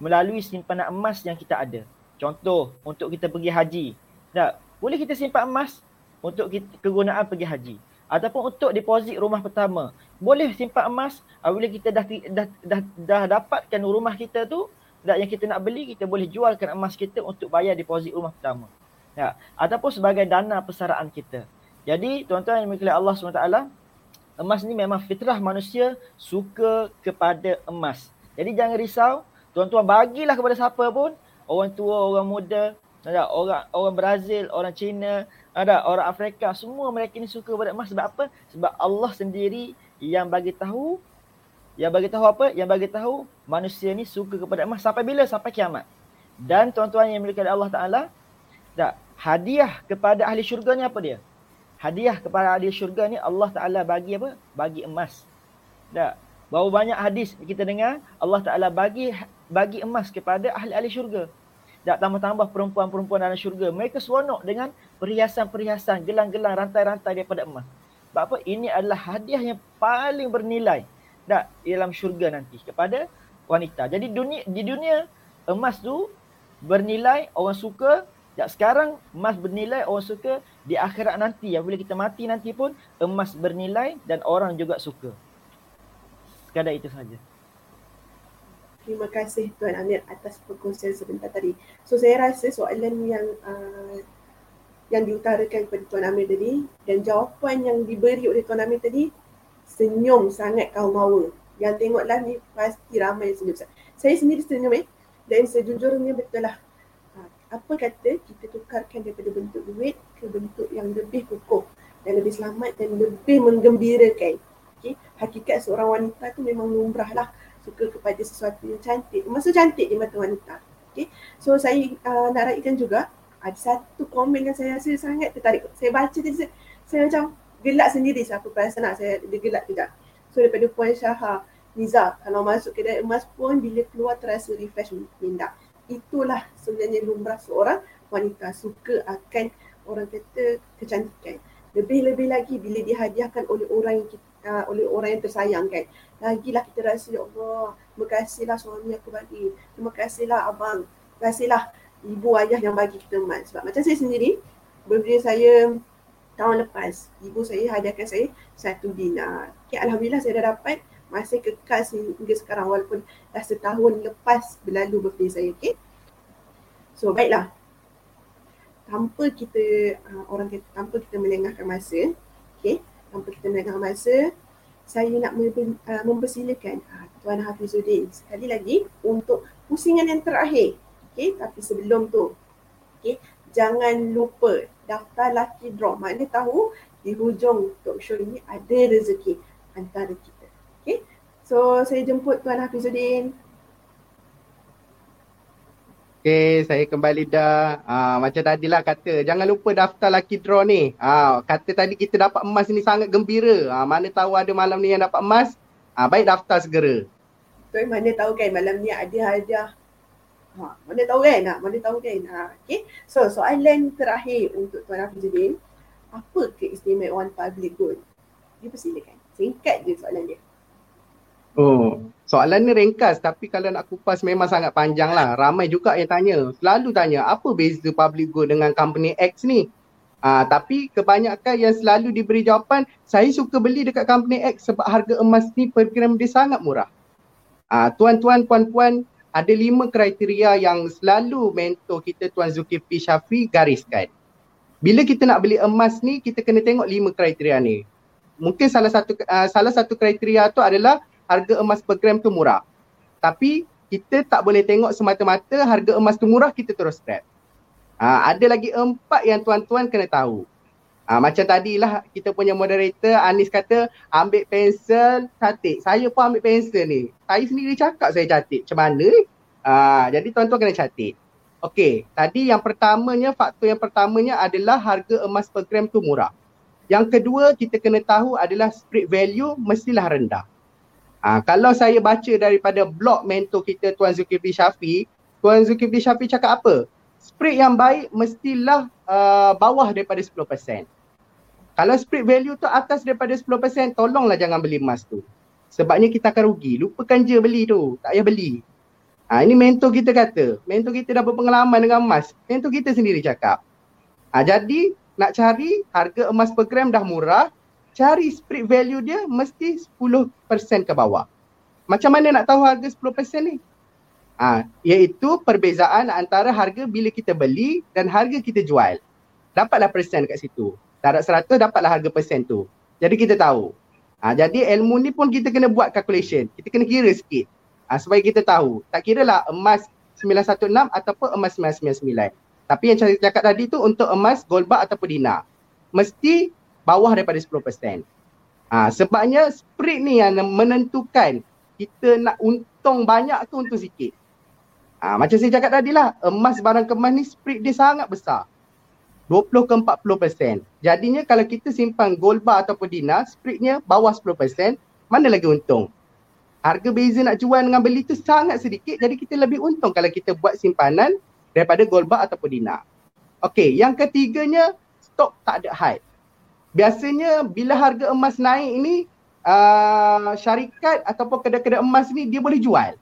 melalui simpanan emas yang kita ada. Contoh, untuk kita pergi haji. Ya, boleh kita simpan emas untuk kita, kegunaan pergi haji. Ataupun untuk deposit rumah pertama. Boleh simpan emas apabila kita dah, dah, dah, dah dapatkan rumah kita tu, yang kita nak beli, kita boleh jualkan emas kita untuk bayar deposit rumah pertama. Ya, ataupun sebagai dana persaraan kita. Jadi tuan-tuan yang memiliki Allah SWT, emas ni memang fitrah manusia suka kepada emas. Jadi jangan risau, tuan-tuan bagilah kepada siapa pun, orang tua, orang muda, ada orang orang Brazil, orang Cina, ada orang Afrika, semua mereka ni suka kepada emas sebab apa? Sebab Allah sendiri yang bagi tahu yang bagi tahu apa? Yang bagi tahu manusia ni suka kepada emas sampai bila? Sampai kiamat. Dan tuan-tuan yang memiliki Allah Taala, tak hadiah kepada ahli syurga ni apa dia? Hadiah kepada ahli syurga ni Allah Taala bagi apa? Bagi emas. Tak. Baru banyak hadis kita dengar Allah Taala bagi bagi emas kepada ahli-ahli syurga. Tak tambah-tambah perempuan-perempuan dalam syurga. Mereka seronok dengan perhiasan-perhiasan, gelang-gelang, rantai-rantai daripada emas. Sebab apa? Ini adalah hadiah yang paling bernilai tak dalam syurga nanti kepada wanita. Jadi dunia di dunia emas tu bernilai orang suka Tak sekarang emas bernilai orang suka di akhirat nanti apabila kita mati nanti pun emas bernilai dan orang juga suka. Sekadar itu saja. Terima kasih Tuan Amir atas perkongsian sebentar tadi. So saya rasa soalan yang uh, yang diutarakan kepada Tuan Amir tadi dan jawapan yang diberi oleh Tuan Amir tadi senyum sangat kaum hawa. Yang tengoklah ni pasti ramai yang senyum. Saya sendiri senyum eh. Dan sejujurnya betul lah apa kata kita tukarkan daripada bentuk duit ke bentuk yang lebih kukuh dan lebih selamat dan lebih menggembirakan. Okay. Hakikat seorang wanita tu memang lumrah lah suka kepada sesuatu yang cantik. Masa cantik di mata wanita. Okay. So saya uh, nak raihkan juga ada satu komen yang saya rasa sangat tertarik. Saya baca tadi saya, saya macam gelak sendiri siapa perasaan nak saya dia gelak tidak. So daripada Puan Syaha Niza, kalau masuk kedai emas pun bila keluar terasa refresh minda itulah sebenarnya lumrah seorang wanita suka akan orang kata kecantikan. Lebih-lebih lagi bila dihadiahkan oleh orang yang kita, uh, oleh orang yang tersayang kan. Lagilah kita rasa ya Allah, terima kasihlah suami aku bagi. Terima kasihlah abang. Terima kasihlah ibu ayah yang bagi kita emas. Sebab macam saya sendiri, birthday saya tahun lepas, ibu saya hadiahkan saya satu dinar. Okay, Alhamdulillah saya dah dapat masih kekal hingga sekarang walaupun dah setahun lepas berlalu birthday saya okay. So baiklah. Tanpa kita uh, orang kata tanpa kita melengahkan masa okay, tanpa kita melengahkan masa saya nak uh, mempersilakan uh, Tuan Hafizuddin sekali lagi untuk pusingan yang terakhir okay, tapi sebelum tu okay, jangan lupa daftar lucky draw. Maknanya tahu di hujung talk show ini ada rezeki antara kita Okay. So saya jemput Tuan Hafizuddin. Okay, saya kembali dah. Uh, macam tadi lah kata, jangan lupa daftar lucky draw ni. Uh, kata tadi kita dapat emas ni sangat gembira. Uh, mana tahu ada malam ni yang dapat emas. Uh, baik daftar segera. Tuan mana tahu kan malam ni ada hadiah. Ha, mana tahu kan? Ha, mana tahu kan? Ha, okay. So soalan terakhir untuk Tuan Hafizuddin. Apa keistimewaan public good? Dipersilakan. Singkat je soalan dia. Oh, soalan ni ringkas tapi kalau nak kupas memang sangat panjang lah. Ramai juga yang tanya. Selalu tanya apa beza public good dengan company X ni? Ah, tapi kebanyakan yang selalu diberi jawapan, saya suka beli dekat company X sebab harga emas ni per gram dia sangat murah. Ah, tuan-tuan, puan-puan, ada lima kriteria yang selalu mentor kita Tuan Zulkifli Syafi gariskan. Bila kita nak beli emas ni, kita kena tengok lima kriteria ni. Mungkin salah satu uh, salah satu kriteria tu adalah harga emas per gram tu murah. Tapi kita tak boleh tengok semata-mata harga emas tu murah kita terus grab. Ha, ada lagi empat yang tuan-tuan kena tahu. Ha, macam tadilah kita punya moderator Anis kata ambil pensel catik. Saya pun ambil pensel ni. Saya sendiri cakap saya catik. Macam mana? Ha, jadi tuan-tuan kena catik. Okey, tadi yang pertamanya, faktor yang pertamanya adalah harga emas per gram tu murah. Yang kedua kita kena tahu adalah spread value mestilah rendah. Ha, kalau saya baca daripada blog mentor kita Tuan Zulkifli Syafi, Tuan Zulkifli Syafi cakap apa? Spread yang baik mestilah uh, bawah daripada 10%. Kalau spread value tu atas daripada 10%, tolonglah jangan beli emas tu. Sebabnya kita akan rugi. Lupakan je beli tu. Tak payah beli. Ha, ini mentor kita kata. Mentor kita dah berpengalaman dengan emas. Mentor kita sendiri cakap. Ha, jadi nak cari harga emas per gram dah murah, cari spread value dia mesti 10% ke bawah. Macam mana nak tahu harga 10% ni? Ha, iaitu perbezaan antara harga bila kita beli dan harga kita jual. Dapatlah persen dekat situ. Darab 100 dapatlah harga persen tu. Jadi kita tahu. Ah, ha, jadi ilmu ni pun kita kena buat calculation. Kita kena kira sikit. Ha, supaya kita tahu. Tak kira lah emas 916 ataupun emas 999. Tapi yang saya cakap tadi tu untuk emas, gold bar ataupun dinar. Mesti bawah daripada 10%. Ha, sebabnya spread ni yang menentukan kita nak untung banyak ke untung sikit. Ha, macam saya cakap tadi lah, emas barang kemas ni spread dia sangat besar. 20 ke 40%. Jadinya kalau kita simpan gold bar ataupun dinar, spreadnya bawah 10%, mana lagi untung? Harga beza nak jual dengan beli tu sangat sedikit, jadi kita lebih untung kalau kita buat simpanan daripada gold bar ataupun dinar. Okey, yang ketiganya, stok tak ada hype biasanya bila harga emas naik ini uh, syarikat ataupun kedai-kedai emas ni dia boleh jual.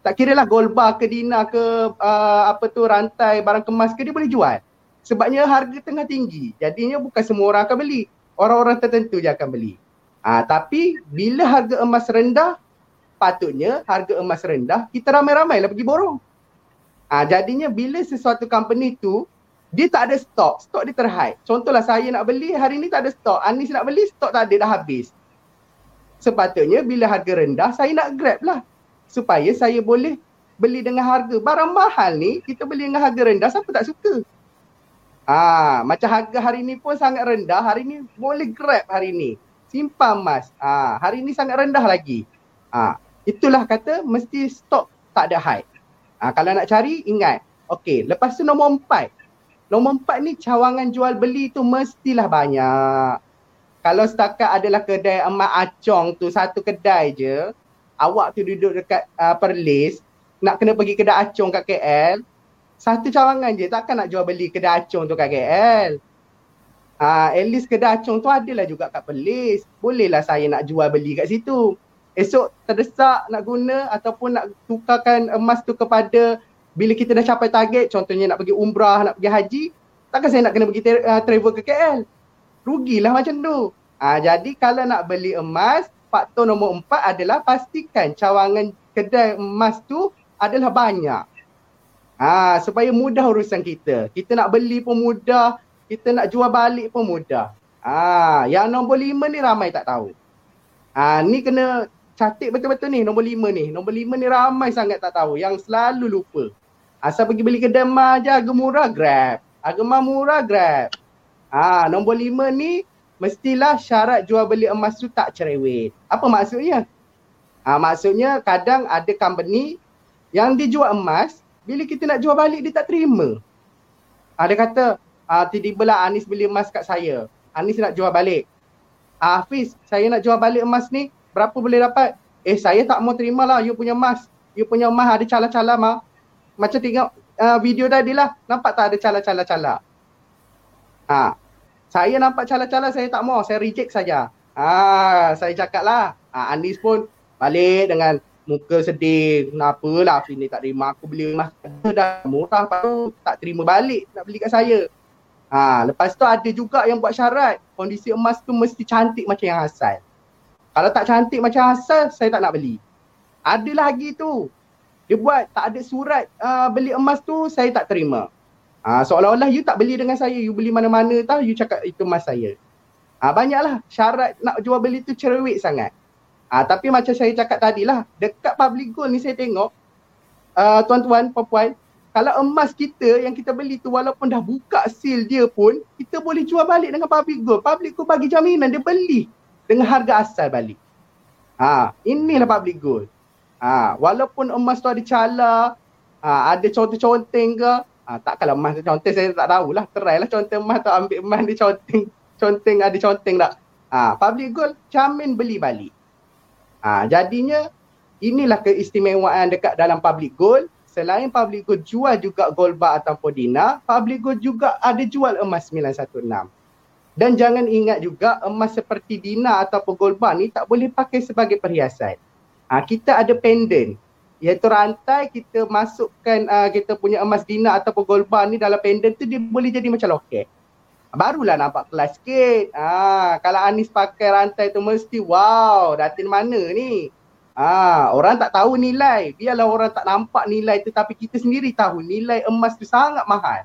Tak kira lah gold bar ke dina ke uh, apa tu rantai barang kemas ke dia boleh jual. Sebabnya harga tengah tinggi. Jadinya bukan semua orang akan beli. Orang-orang tertentu je akan beli. Ha, tapi bila harga emas rendah, patutnya harga emas rendah, kita ramai-ramai lah pergi borong. Ha, jadinya bila sesuatu company tu, dia tak ada stok, stok dia terhad. Contohlah saya nak beli, hari ni tak ada stok. Anis nak beli, stok tak ada, dah habis. Sepatutnya bila harga rendah, saya nak grab lah. Supaya saya boleh beli dengan harga. Barang mahal ni, kita beli dengan harga rendah, siapa tak suka? Ah, macam harga hari ni pun sangat rendah, hari ni boleh grab hari ni. Simpan emas. Ah, hari ni sangat rendah lagi. Ah, itulah kata mesti stok tak ada high. Ah, kalau nak cari ingat. Okey, lepas tu nombor empat. Nombor empat ni cawangan jual beli tu mestilah banyak. Kalau setakat adalah kedai emak acong tu satu kedai je, awak tu duduk dekat uh, Perlis, nak kena pergi kedai acong kat KL, satu cawangan je takkan nak jual beli kedai acung tu kat KL. Ah, at least kedai acung tu adalah juga kat Perlis. Bolehlah saya nak jual beli kat situ. Esok terdesak nak guna ataupun nak tukarkan emas tu kepada bila kita dah capai target, contohnya nak pergi umrah, nak pergi haji, takkan saya nak kena pergi uh, travel ke KL. Rugilah macam tu. Ah, jadi kalau nak beli emas, faktor nombor empat adalah pastikan cawangan kedai emas tu adalah banyak. Ha, supaya mudah urusan kita. Kita nak beli pun mudah, kita nak jual balik pun mudah. Ha, yang nombor lima ni ramai tak tahu. Ha, ni kena catik betul-betul ni nombor lima ni. Nombor lima ni ramai sangat tak tahu yang selalu lupa. Asal pergi beli kedai mah je harga murah grab. Harga mah murah grab. Ha, nombor lima ni mestilah syarat jual beli emas tu tak cerewet. Apa maksudnya? Ha, maksudnya kadang ada company yang dijual emas bila kita nak jual balik dia tak terima. Ha, dia kata, ah, tiba-tiba lah Anis beli emas kat saya. Anis nak jual balik. Ah, Hafiz, saya nak jual balik emas ni, berapa boleh dapat? Eh, saya tak mau terima lah, you punya emas. You punya emas ada cala-cala mah. Macam tengok uh, video tadi lah, nampak tak ada cala-cala-cala? Ha, saya nampak cala-cala, saya tak mau, saya reject saja. Ah, saya cakap lah, ha, Anis pun balik dengan muka sedih. Kenapa lah Afif ni tak terima aku beli emas dah murah tu tak terima balik nak beli kat saya. Ha, lepas tu ada juga yang buat syarat kondisi emas tu mesti cantik macam yang asal. Kalau tak cantik macam asal, saya tak nak beli. Ada lagi tu. Dia buat tak ada surat uh, beli emas tu, saya tak terima. Ha, seolah-olah you tak beli dengan saya, you beli mana-mana tau, you cakap itu emas saya. Ha, banyaklah syarat nak jual beli tu cerewet sangat. Ah, tapi macam saya cakap tadi lah, dekat public gold ni saya tengok, uh, tuan-tuan, puan-puan, kalau emas kita yang kita beli tu walaupun dah buka seal dia pun, kita boleh jual balik dengan public gold. Public gold bagi jaminan dia beli dengan harga asal balik. Ha, inilah public gold. Ha, walaupun emas tu ada cala, ha, ada conteng-conteng ke, ha, tak kalau emas tu conteng saya tak tahulah. Terai lah conteng emas tu ambil emas dia conteng, conteng ada conteng tak. Ha, public gold jamin beli balik. Ha, jadinya inilah keistimewaan dekat dalam public gold. Selain public gold jual juga gold bar ataupun dinar, public gold juga ada jual emas 916. Dan jangan ingat juga emas seperti dinar ataupun gold bar ni tak boleh pakai sebagai perhiasan. Ha, kita ada pendant iaitu rantai kita masukkan uh, kita punya emas dinar ataupun gold bar ni dalam pendant tu dia boleh jadi macam loket. Barulah nampak kelas sikit. Ha, kalau Anis pakai rantai tu mesti wow, datin mana ni? Ha, orang tak tahu nilai. Biarlah orang tak nampak nilai tu tapi kita sendiri tahu nilai emas tu sangat mahal.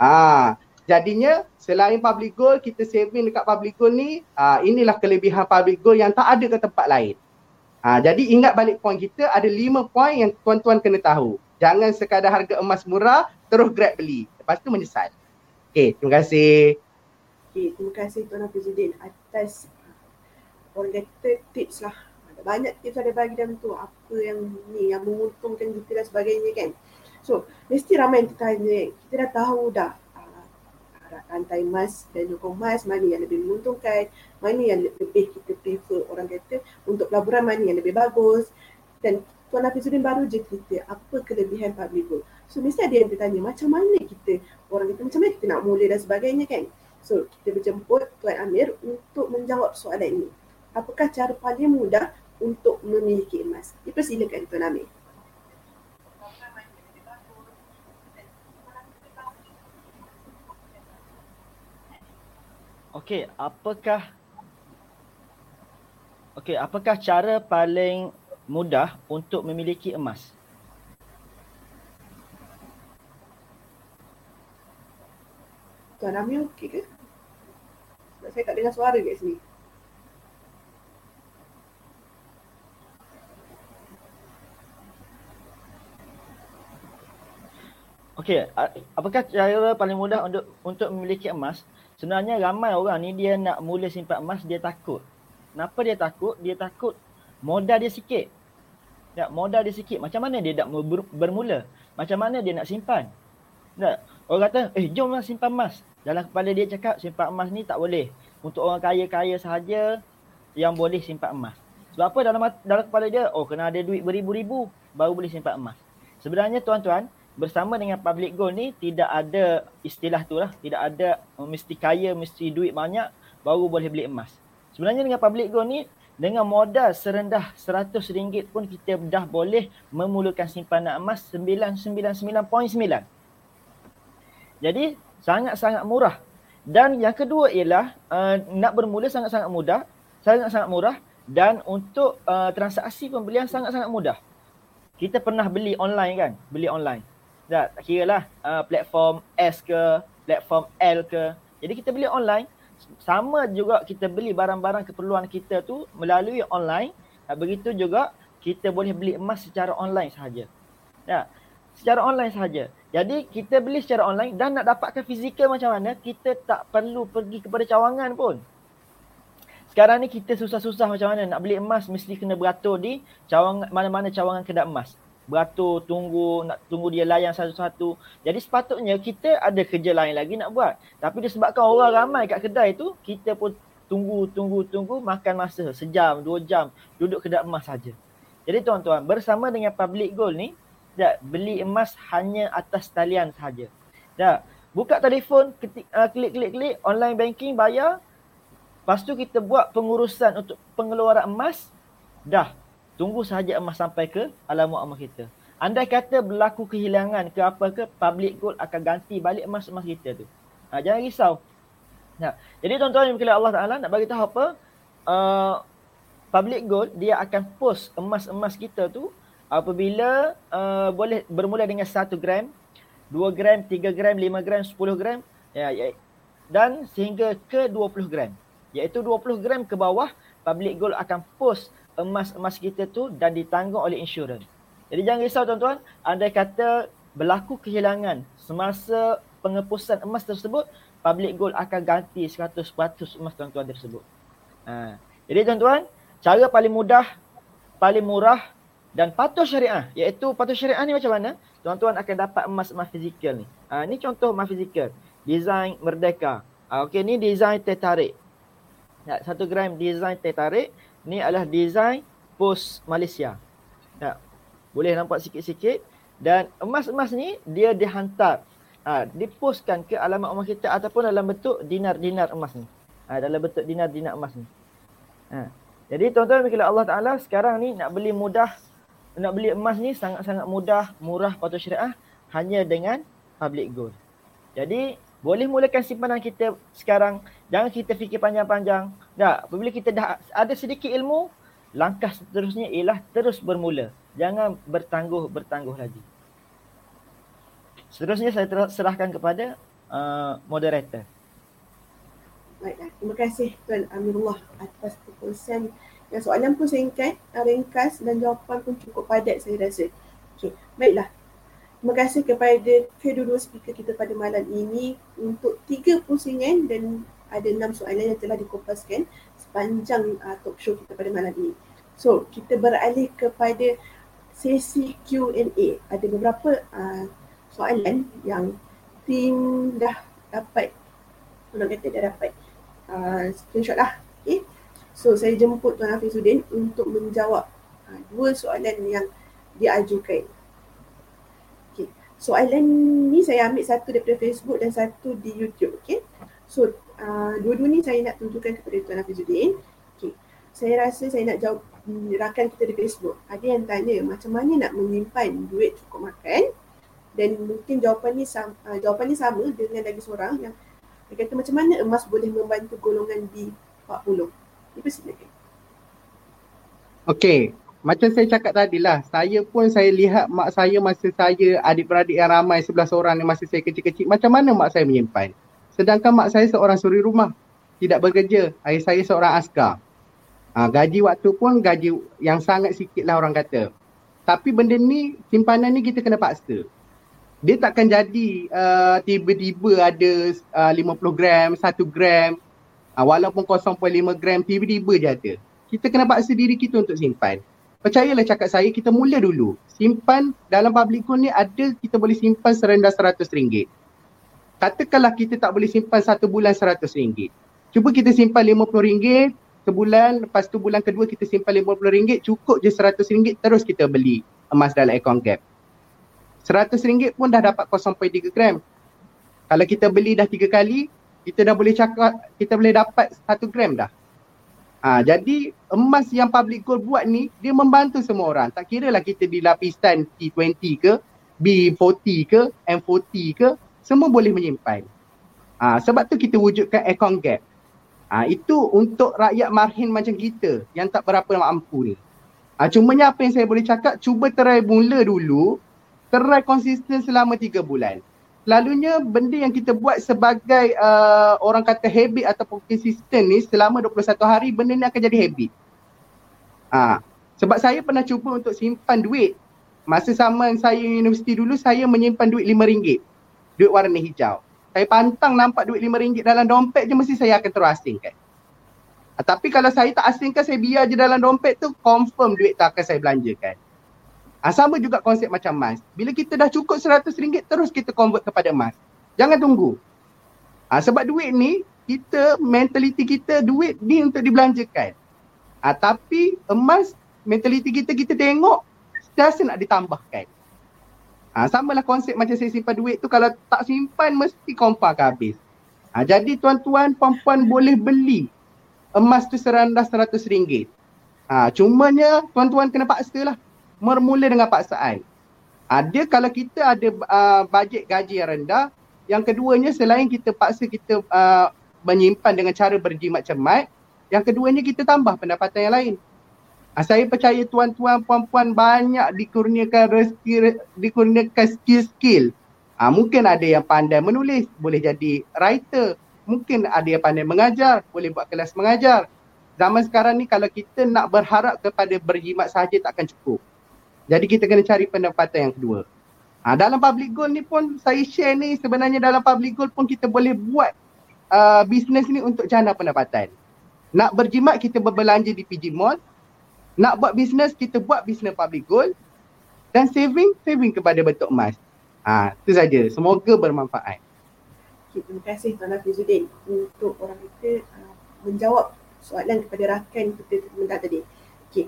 Ha, jadinya selain public gold kita saving dekat public gold ni, ha, inilah kelebihan public gold yang tak ada ke tempat lain. Ha, jadi ingat balik poin kita ada lima poin yang tuan-tuan kena tahu. Jangan sekadar harga emas murah terus grab beli. Lepas tu menyesal. Okay, terima kasih. Okay, terima kasih Tuan Hafizudin atas uh, orang kata tips lah. Banyak tips ada bagi dalam tu apa yang ni yang menguntungkan kita dan sebagainya kan. So, mesti ramai yang tertanya, kita dah tahu dah rantai emas dan nyokong emas mana yang lebih menguntungkan, mana yang lebih kita prefer orang kata untuk pelaburan mana yang lebih bagus dan Tuan Hafizudin baru je cerita apa kelebihan public gold. So mesti ada yang bertanya macam mana kita orang kita macam mana kita nak mula dan sebagainya kan. So kita berjemput Tuan Amir untuk menjawab soalan ini. Apakah cara paling mudah untuk memiliki emas? Dipersilakan Tuan Amir. Okey, apakah Okey, apakah cara paling mudah untuk memiliki emas? Tuan Amir okey ke? Sebab saya tak dengar suara kat sini. Okey, apakah cara paling mudah untuk untuk memiliki emas? Sebenarnya ramai orang ni dia nak mula simpan emas dia takut. Kenapa dia takut? Dia takut modal dia sikit. Ya, modal dia sikit. Macam mana dia nak ber, bermula? Macam mana dia nak simpan? Tak. Orang kata, "Eh, jomlah simpan emas." Dalam kepala dia cakap simpan emas ni tak boleh. Untuk orang kaya-kaya sahaja yang boleh simpan emas. Sebab apa dalam dalam kepala dia, oh kena ada duit beribu-ribu baru boleh simpan emas. Sebenarnya tuan-tuan, bersama dengan public goal ni tidak ada istilah tu lah. Tidak ada uh, mesti kaya, mesti duit banyak baru boleh beli emas. Sebenarnya dengan public goal ni dengan modal serendah RM100 pun kita dah boleh memulakan simpanan emas 999.9. Jadi sangat-sangat murah. Dan yang kedua ialah uh, nak bermula sangat-sangat mudah, sangat-sangat murah dan untuk uh, transaksi pembelian sangat-sangat mudah. Kita pernah beli online kan? Beli online tak kira lah uh, platform S ke, platform L ke. Jadi kita beli online, sama juga kita beli barang-barang keperluan kita tu melalui online. Uh, begitu juga kita boleh beli emas secara online sahaja. Ya, secara online sahaja. Jadi kita beli secara online dan nak dapatkan fizikal macam mana, kita tak perlu pergi kepada cawangan pun. Sekarang ni kita susah-susah macam mana nak beli emas mesti kena beratur di cawangan mana-mana cawangan kedai emas beratur tunggu nak tunggu dia layan satu-satu. Jadi sepatutnya kita ada kerja lain lagi nak buat. Tapi disebabkan orang ramai kat kedai tu, kita pun tunggu tunggu tunggu makan masa sejam, dua jam duduk kedai emas saja. Jadi tuan-tuan, bersama dengan public goal ni, tak beli emas hanya atas talian saja. Tak buka telefon, ketik, uh, klik klik klik online banking bayar. Lepas tu kita buat pengurusan untuk pengeluaran emas, dah Tunggu sahaja emas sampai ke alamat emas kita. Andai kata berlaku kehilangan ke apa ke, public gold akan ganti balik emas-emas kita tu. Ha, jangan risau. Ha, jadi tuan-tuan yang Allah Ta'ala nak bagi tahu apa, uh, public gold dia akan post emas-emas kita tu apabila uh, boleh bermula dengan 1 gram, 2 gram, 3 gram, 5 gram, 10 gram ya, ya, dan sehingga ke 20 gram. Iaitu 20 gram ke bawah, public gold akan post emas-emas kita tu dan ditanggung oleh insurans. Jadi jangan risau tuan-tuan, andai kata berlaku kehilangan semasa pengepusan emas tersebut, public gold akan ganti 100% emas tuan-tuan tersebut. Ha. Jadi tuan-tuan, cara paling mudah, paling murah dan patuh syariah, iaitu patuh syariah ni macam mana? Tuan-tuan akan dapat emas-emas fizikal ni. Ha, ni contoh emas fizikal. Design Merdeka. Ha, Okey, ni design tertarik. Ya, satu gram design tertarik ni adalah design pos Malaysia. Ya. Boleh nampak sikit-sikit dan emas-emas ni dia dihantar ha, dipostkan ke alamat rumah kita ataupun dalam bentuk dinar-dinar emas ni. Ha, dalam bentuk dinar-dinar emas ni. Ha. Jadi tuan-tuan bila Allah Taala sekarang ni nak beli mudah nak beli emas ni sangat-sangat mudah, murah patut syariah hanya dengan public gold. Jadi boleh mulakan simpanan kita sekarang. Jangan kita fikir panjang-panjang. Tak, apabila kita dah ada sedikit ilmu, langkah seterusnya ialah terus bermula. Jangan bertangguh-bertangguh lagi. Seterusnya saya serahkan kepada uh, moderator. Baiklah, terima kasih Tuan Amirullah atas perkongsian yang soalan pun singkat, ringkas dan jawapan pun cukup padat saya rasa. Okay. Baiklah, Terima kasih kepada kedua-dua speaker kita pada malam ini untuk tiga pusingan dan ada enam soalan yang telah dikopaskan sepanjang uh, talk show kita pada malam ini. So, kita beralih kepada sesi Q&A. Ada beberapa uh, soalan yang tim dah dapat, orang kata dah dapat uh, screenshot lah. Okay. So, saya jemput Tuan Hafizuddin untuk menjawab uh, dua soalan yang diajukan soalan ni saya ambil satu daripada Facebook dan satu di YouTube. Okay. So uh, dua-dua ni saya nak tunjukkan kepada Tuan Hafizuddin. Okay. Saya rasa saya nak jawab rakan kita di Facebook. Ada yang tanya macam mana nak menyimpan duit cukup makan dan mungkin jawapan ni sama, uh, jawapan ni sama dengan lagi seorang yang Dia kata macam mana emas boleh membantu golongan B40? Dipersilakan. Okey, macam saya cakap tadi lah, saya pun saya lihat mak saya masa saya adik-beradik yang ramai 11 orang ni masa saya kecil-kecil, macam mana mak saya menyimpan. Sedangkan mak saya seorang suri rumah, tidak bekerja. Ayah saya seorang askar. Ha, gaji waktu pun gaji yang sangat sikit lah orang kata. Tapi benda ni, simpanan ni kita kena paksa. Dia takkan jadi uh, tiba-tiba ada uh, 50 gram, 1 gram, uh, walaupun 0.5 gram, tiba-tiba je ada. Kita kena paksa diri kita untuk simpan. Percayalah cakap saya, kita mula dulu. Simpan dalam public gold ni ada kita boleh simpan serendah RM100. Katakanlah kita tak boleh simpan satu bulan RM100. Cuba kita simpan RM50 sebulan, lepas tu bulan kedua kita simpan RM50, cukup je RM100 terus kita beli emas dalam account gap. RM100 pun dah dapat 0.3 gram. Kalau kita beli dah tiga kali, kita dah boleh cakap, kita boleh dapat 1 gram dah. Ha, jadi emas yang public gold buat ni dia membantu semua orang. Tak kira lah kita di lapisan T20 ke, B40 ke, M40 ke, semua boleh menyimpan. Ha, sebab tu kita wujudkan account gap. Ha, itu untuk rakyat marhin macam kita yang tak berapa mampu ni. Ha, cumanya apa yang saya boleh cakap, cuba try mula dulu, try konsisten selama 3 bulan selalunya benda yang kita buat sebagai uh, orang kata habit ataupun consistent ni selama 21 hari benda ni akan jadi habit. Ha, sebab saya pernah cuba untuk simpan duit. Masa sama saya universiti dulu saya menyimpan duit RM5. Duit warna hijau. Saya pantang nampak duit RM5 dalam dompet je mesti saya akan terus asingkan. Ha, tapi kalau saya tak asingkan saya biar je dalam dompet tu confirm duit tu akan saya belanjakan. Ha, sama juga konsep macam emas. Bila kita dah cukup RM100 terus kita convert kepada emas. Jangan tunggu. Ha, sebab duit ni kita mentaliti kita duit ni untuk dibelanjakan. Ha, tapi emas mentaliti kita kita tengok sentiasa nak ditambahkan. Ha, sama lah konsep macam saya simpan duit tu kalau tak simpan mesti kompa ke habis. Ha, jadi tuan-tuan puan-puan boleh beli emas tu serendah RM100. Ha, cumanya tuan-tuan kena paksa lah bermula dengan paksaan. Ada kalau kita ada uh, bajet gaji yang rendah, yang keduanya selain kita paksa kita uh, menyimpan dengan cara berjimat cermat, yang keduanya kita tambah pendapatan yang lain. Uh, saya percaya tuan-tuan, puan-puan banyak dikurniakan rezeki, dikurniakan skill-skill. Uh, mungkin ada yang pandai menulis, boleh jadi writer. Mungkin ada yang pandai mengajar, boleh buat kelas mengajar. Zaman sekarang ni kalau kita nak berharap kepada berjimat sahaja takkan cukup. Jadi kita kena cari pendapatan yang kedua. Ha, dalam public goal ni pun saya share ni sebenarnya dalam public goal pun kita boleh buat uh, bisnes ni untuk jana pendapatan. Nak berjimat kita berbelanja di PG Mall. Nak buat bisnes kita buat bisnes public goal. Dan saving, saving kepada bentuk emas. Ha, itu saja. Semoga bermanfaat. Okay, terima kasih Tuan Hafizuddin untuk orang kita uh, menjawab soalan kepada rakan kita tadi. Okay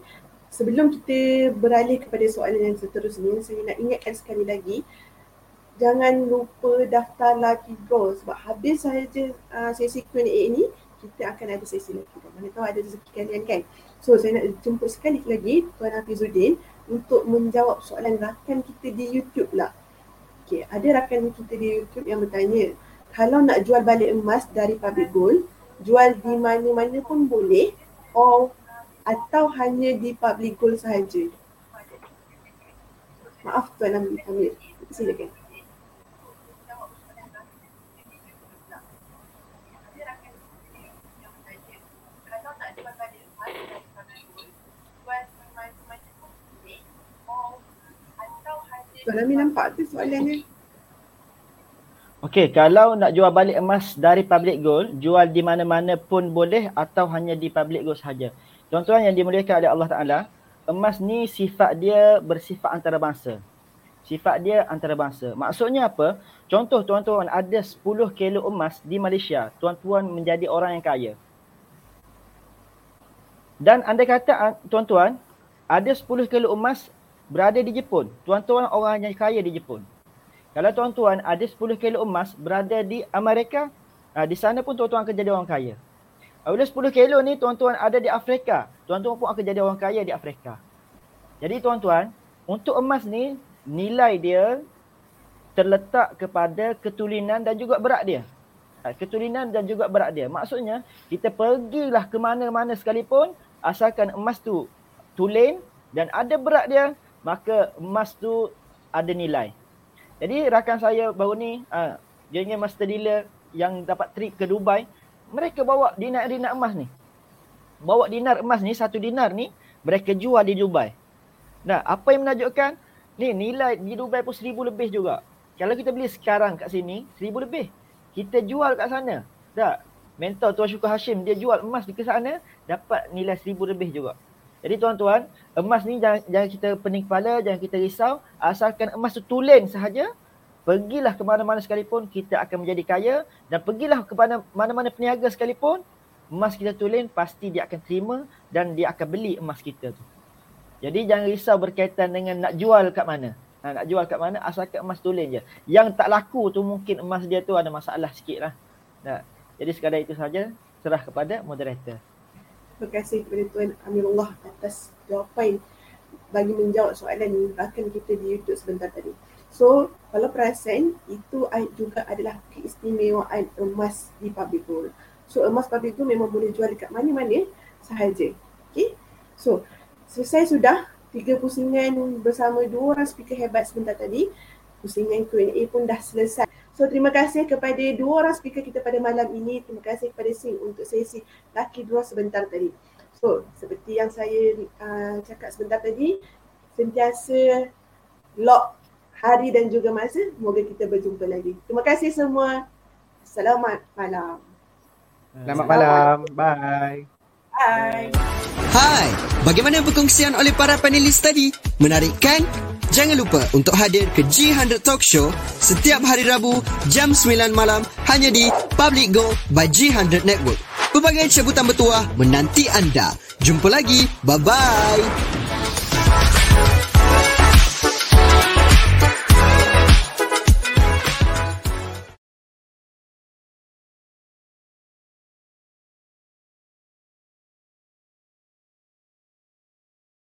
sebelum kita beralih kepada soalan yang seterusnya, saya nak ingatkan sekali lagi, jangan lupa daftar lucky draw sebab habis sahaja uh, sesi Q&A ini, kita akan ada sesi lucky draw. Mana tahu ada rezeki kalian kan? So saya nak jemput sekali lagi Tuan Hafizuddin untuk menjawab soalan rakan kita di YouTube lah. Okay, ada rakan kita di YouTube yang bertanya, kalau nak jual balik emas dari public gold, jual di mana-mana pun boleh or atau hanya di public goal sahaja? Maaf Tuan Amir, silakan. Tuan Amir nampak tu soalan ni? Okey, kalau nak jual balik emas dari public gold, jual di mana-mana pun boleh atau hanya di public gold sahaja. Tuan-tuan yang dimuliakan oleh Allah Ta'ala, emas ni sifat dia bersifat antarabangsa. Sifat dia antarabangsa. Maksudnya apa? Contoh tuan-tuan ada 10 kilo emas di Malaysia, tuan-tuan menjadi orang yang kaya. Dan anda kata tuan-tuan, ada 10 kilo emas berada di Jepun. Tuan-tuan orang yang kaya di Jepun. Kalau tuan-tuan ada 10 kilo emas berada di Amerika, ah, di sana pun tuan-tuan akan jadi orang kaya. Apabila 10 kilo ni tuan-tuan ada di Afrika, tuan-tuan pun akan jadi orang kaya di Afrika. Jadi tuan-tuan, untuk emas ni nilai dia terletak kepada ketulinan dan juga berat dia. Ha, keturunan dan juga berat dia. Maksudnya kita pergilah ke mana-mana sekalipun asalkan emas tu tulen dan ada berat dia maka emas tu ada nilai. Jadi rakan saya baru ni ha, dia punya master dealer yang dapat trip ke Dubai mereka bawa dinar-dinar emas ni. Bawa dinar emas ni satu dinar ni mereka jual di Dubai. Nah, apa yang menunjukkan ni nilai di Dubai pun seribu lebih juga. Kalau kita beli sekarang kat sini seribu lebih kita jual kat sana. Tak. Mentor Tuan Syukur Hashim dia jual emas di sana dapat nilai seribu lebih juga. Jadi tuan-tuan, emas ni jangan, jangan kita pening kepala, jangan kita risau. Asalkan emas tu tulen sahaja, pergilah ke mana-mana sekalipun kita akan menjadi kaya dan pergilah ke mana-mana peniaga sekalipun, emas kita tulen pasti dia akan terima dan dia akan beli emas kita tu. Jadi jangan risau berkaitan dengan nak jual kat mana. Ha, nak jual kat mana asalkan emas tulen je. Yang tak laku tu mungkin emas dia tu ada masalah sikit lah. Nah, jadi sekadar itu saja serah kepada moderator. Terima kasih kepada Tuan Amirullah atas jawapan bagi menjawab soalan ni bahkan kita di YouTube sebentar tadi. So, kalau perasan itu juga adalah keistimewaan emas di public gold. So, emas public gold memang boleh jual dekat mana-mana sahaja. Okay. So, selesai sudah tiga pusingan bersama dua orang speaker hebat sebentar tadi. Pusingan Q&A pun dah selesai. So terima kasih kepada dua orang speaker kita pada malam ini. Terima kasih kepada Sing untuk sesi laki dua sebentar tadi. So seperti yang saya uh, cakap sebentar tadi, sentiasa lock hari dan juga masa. Semoga kita berjumpa lagi. Terima kasih semua. Selamat malam. Selamat malam. Bye. Bye. Hai, bagaimana perkongsian oleh para panelis tadi? Menarik kan? Jangan lupa untuk hadir ke G100 Talk Show setiap hari Rabu jam 9 malam hanya di Public Go by G100 Network. Pelbagai cabutan bertuah menanti anda. Jumpa lagi. Bye-bye.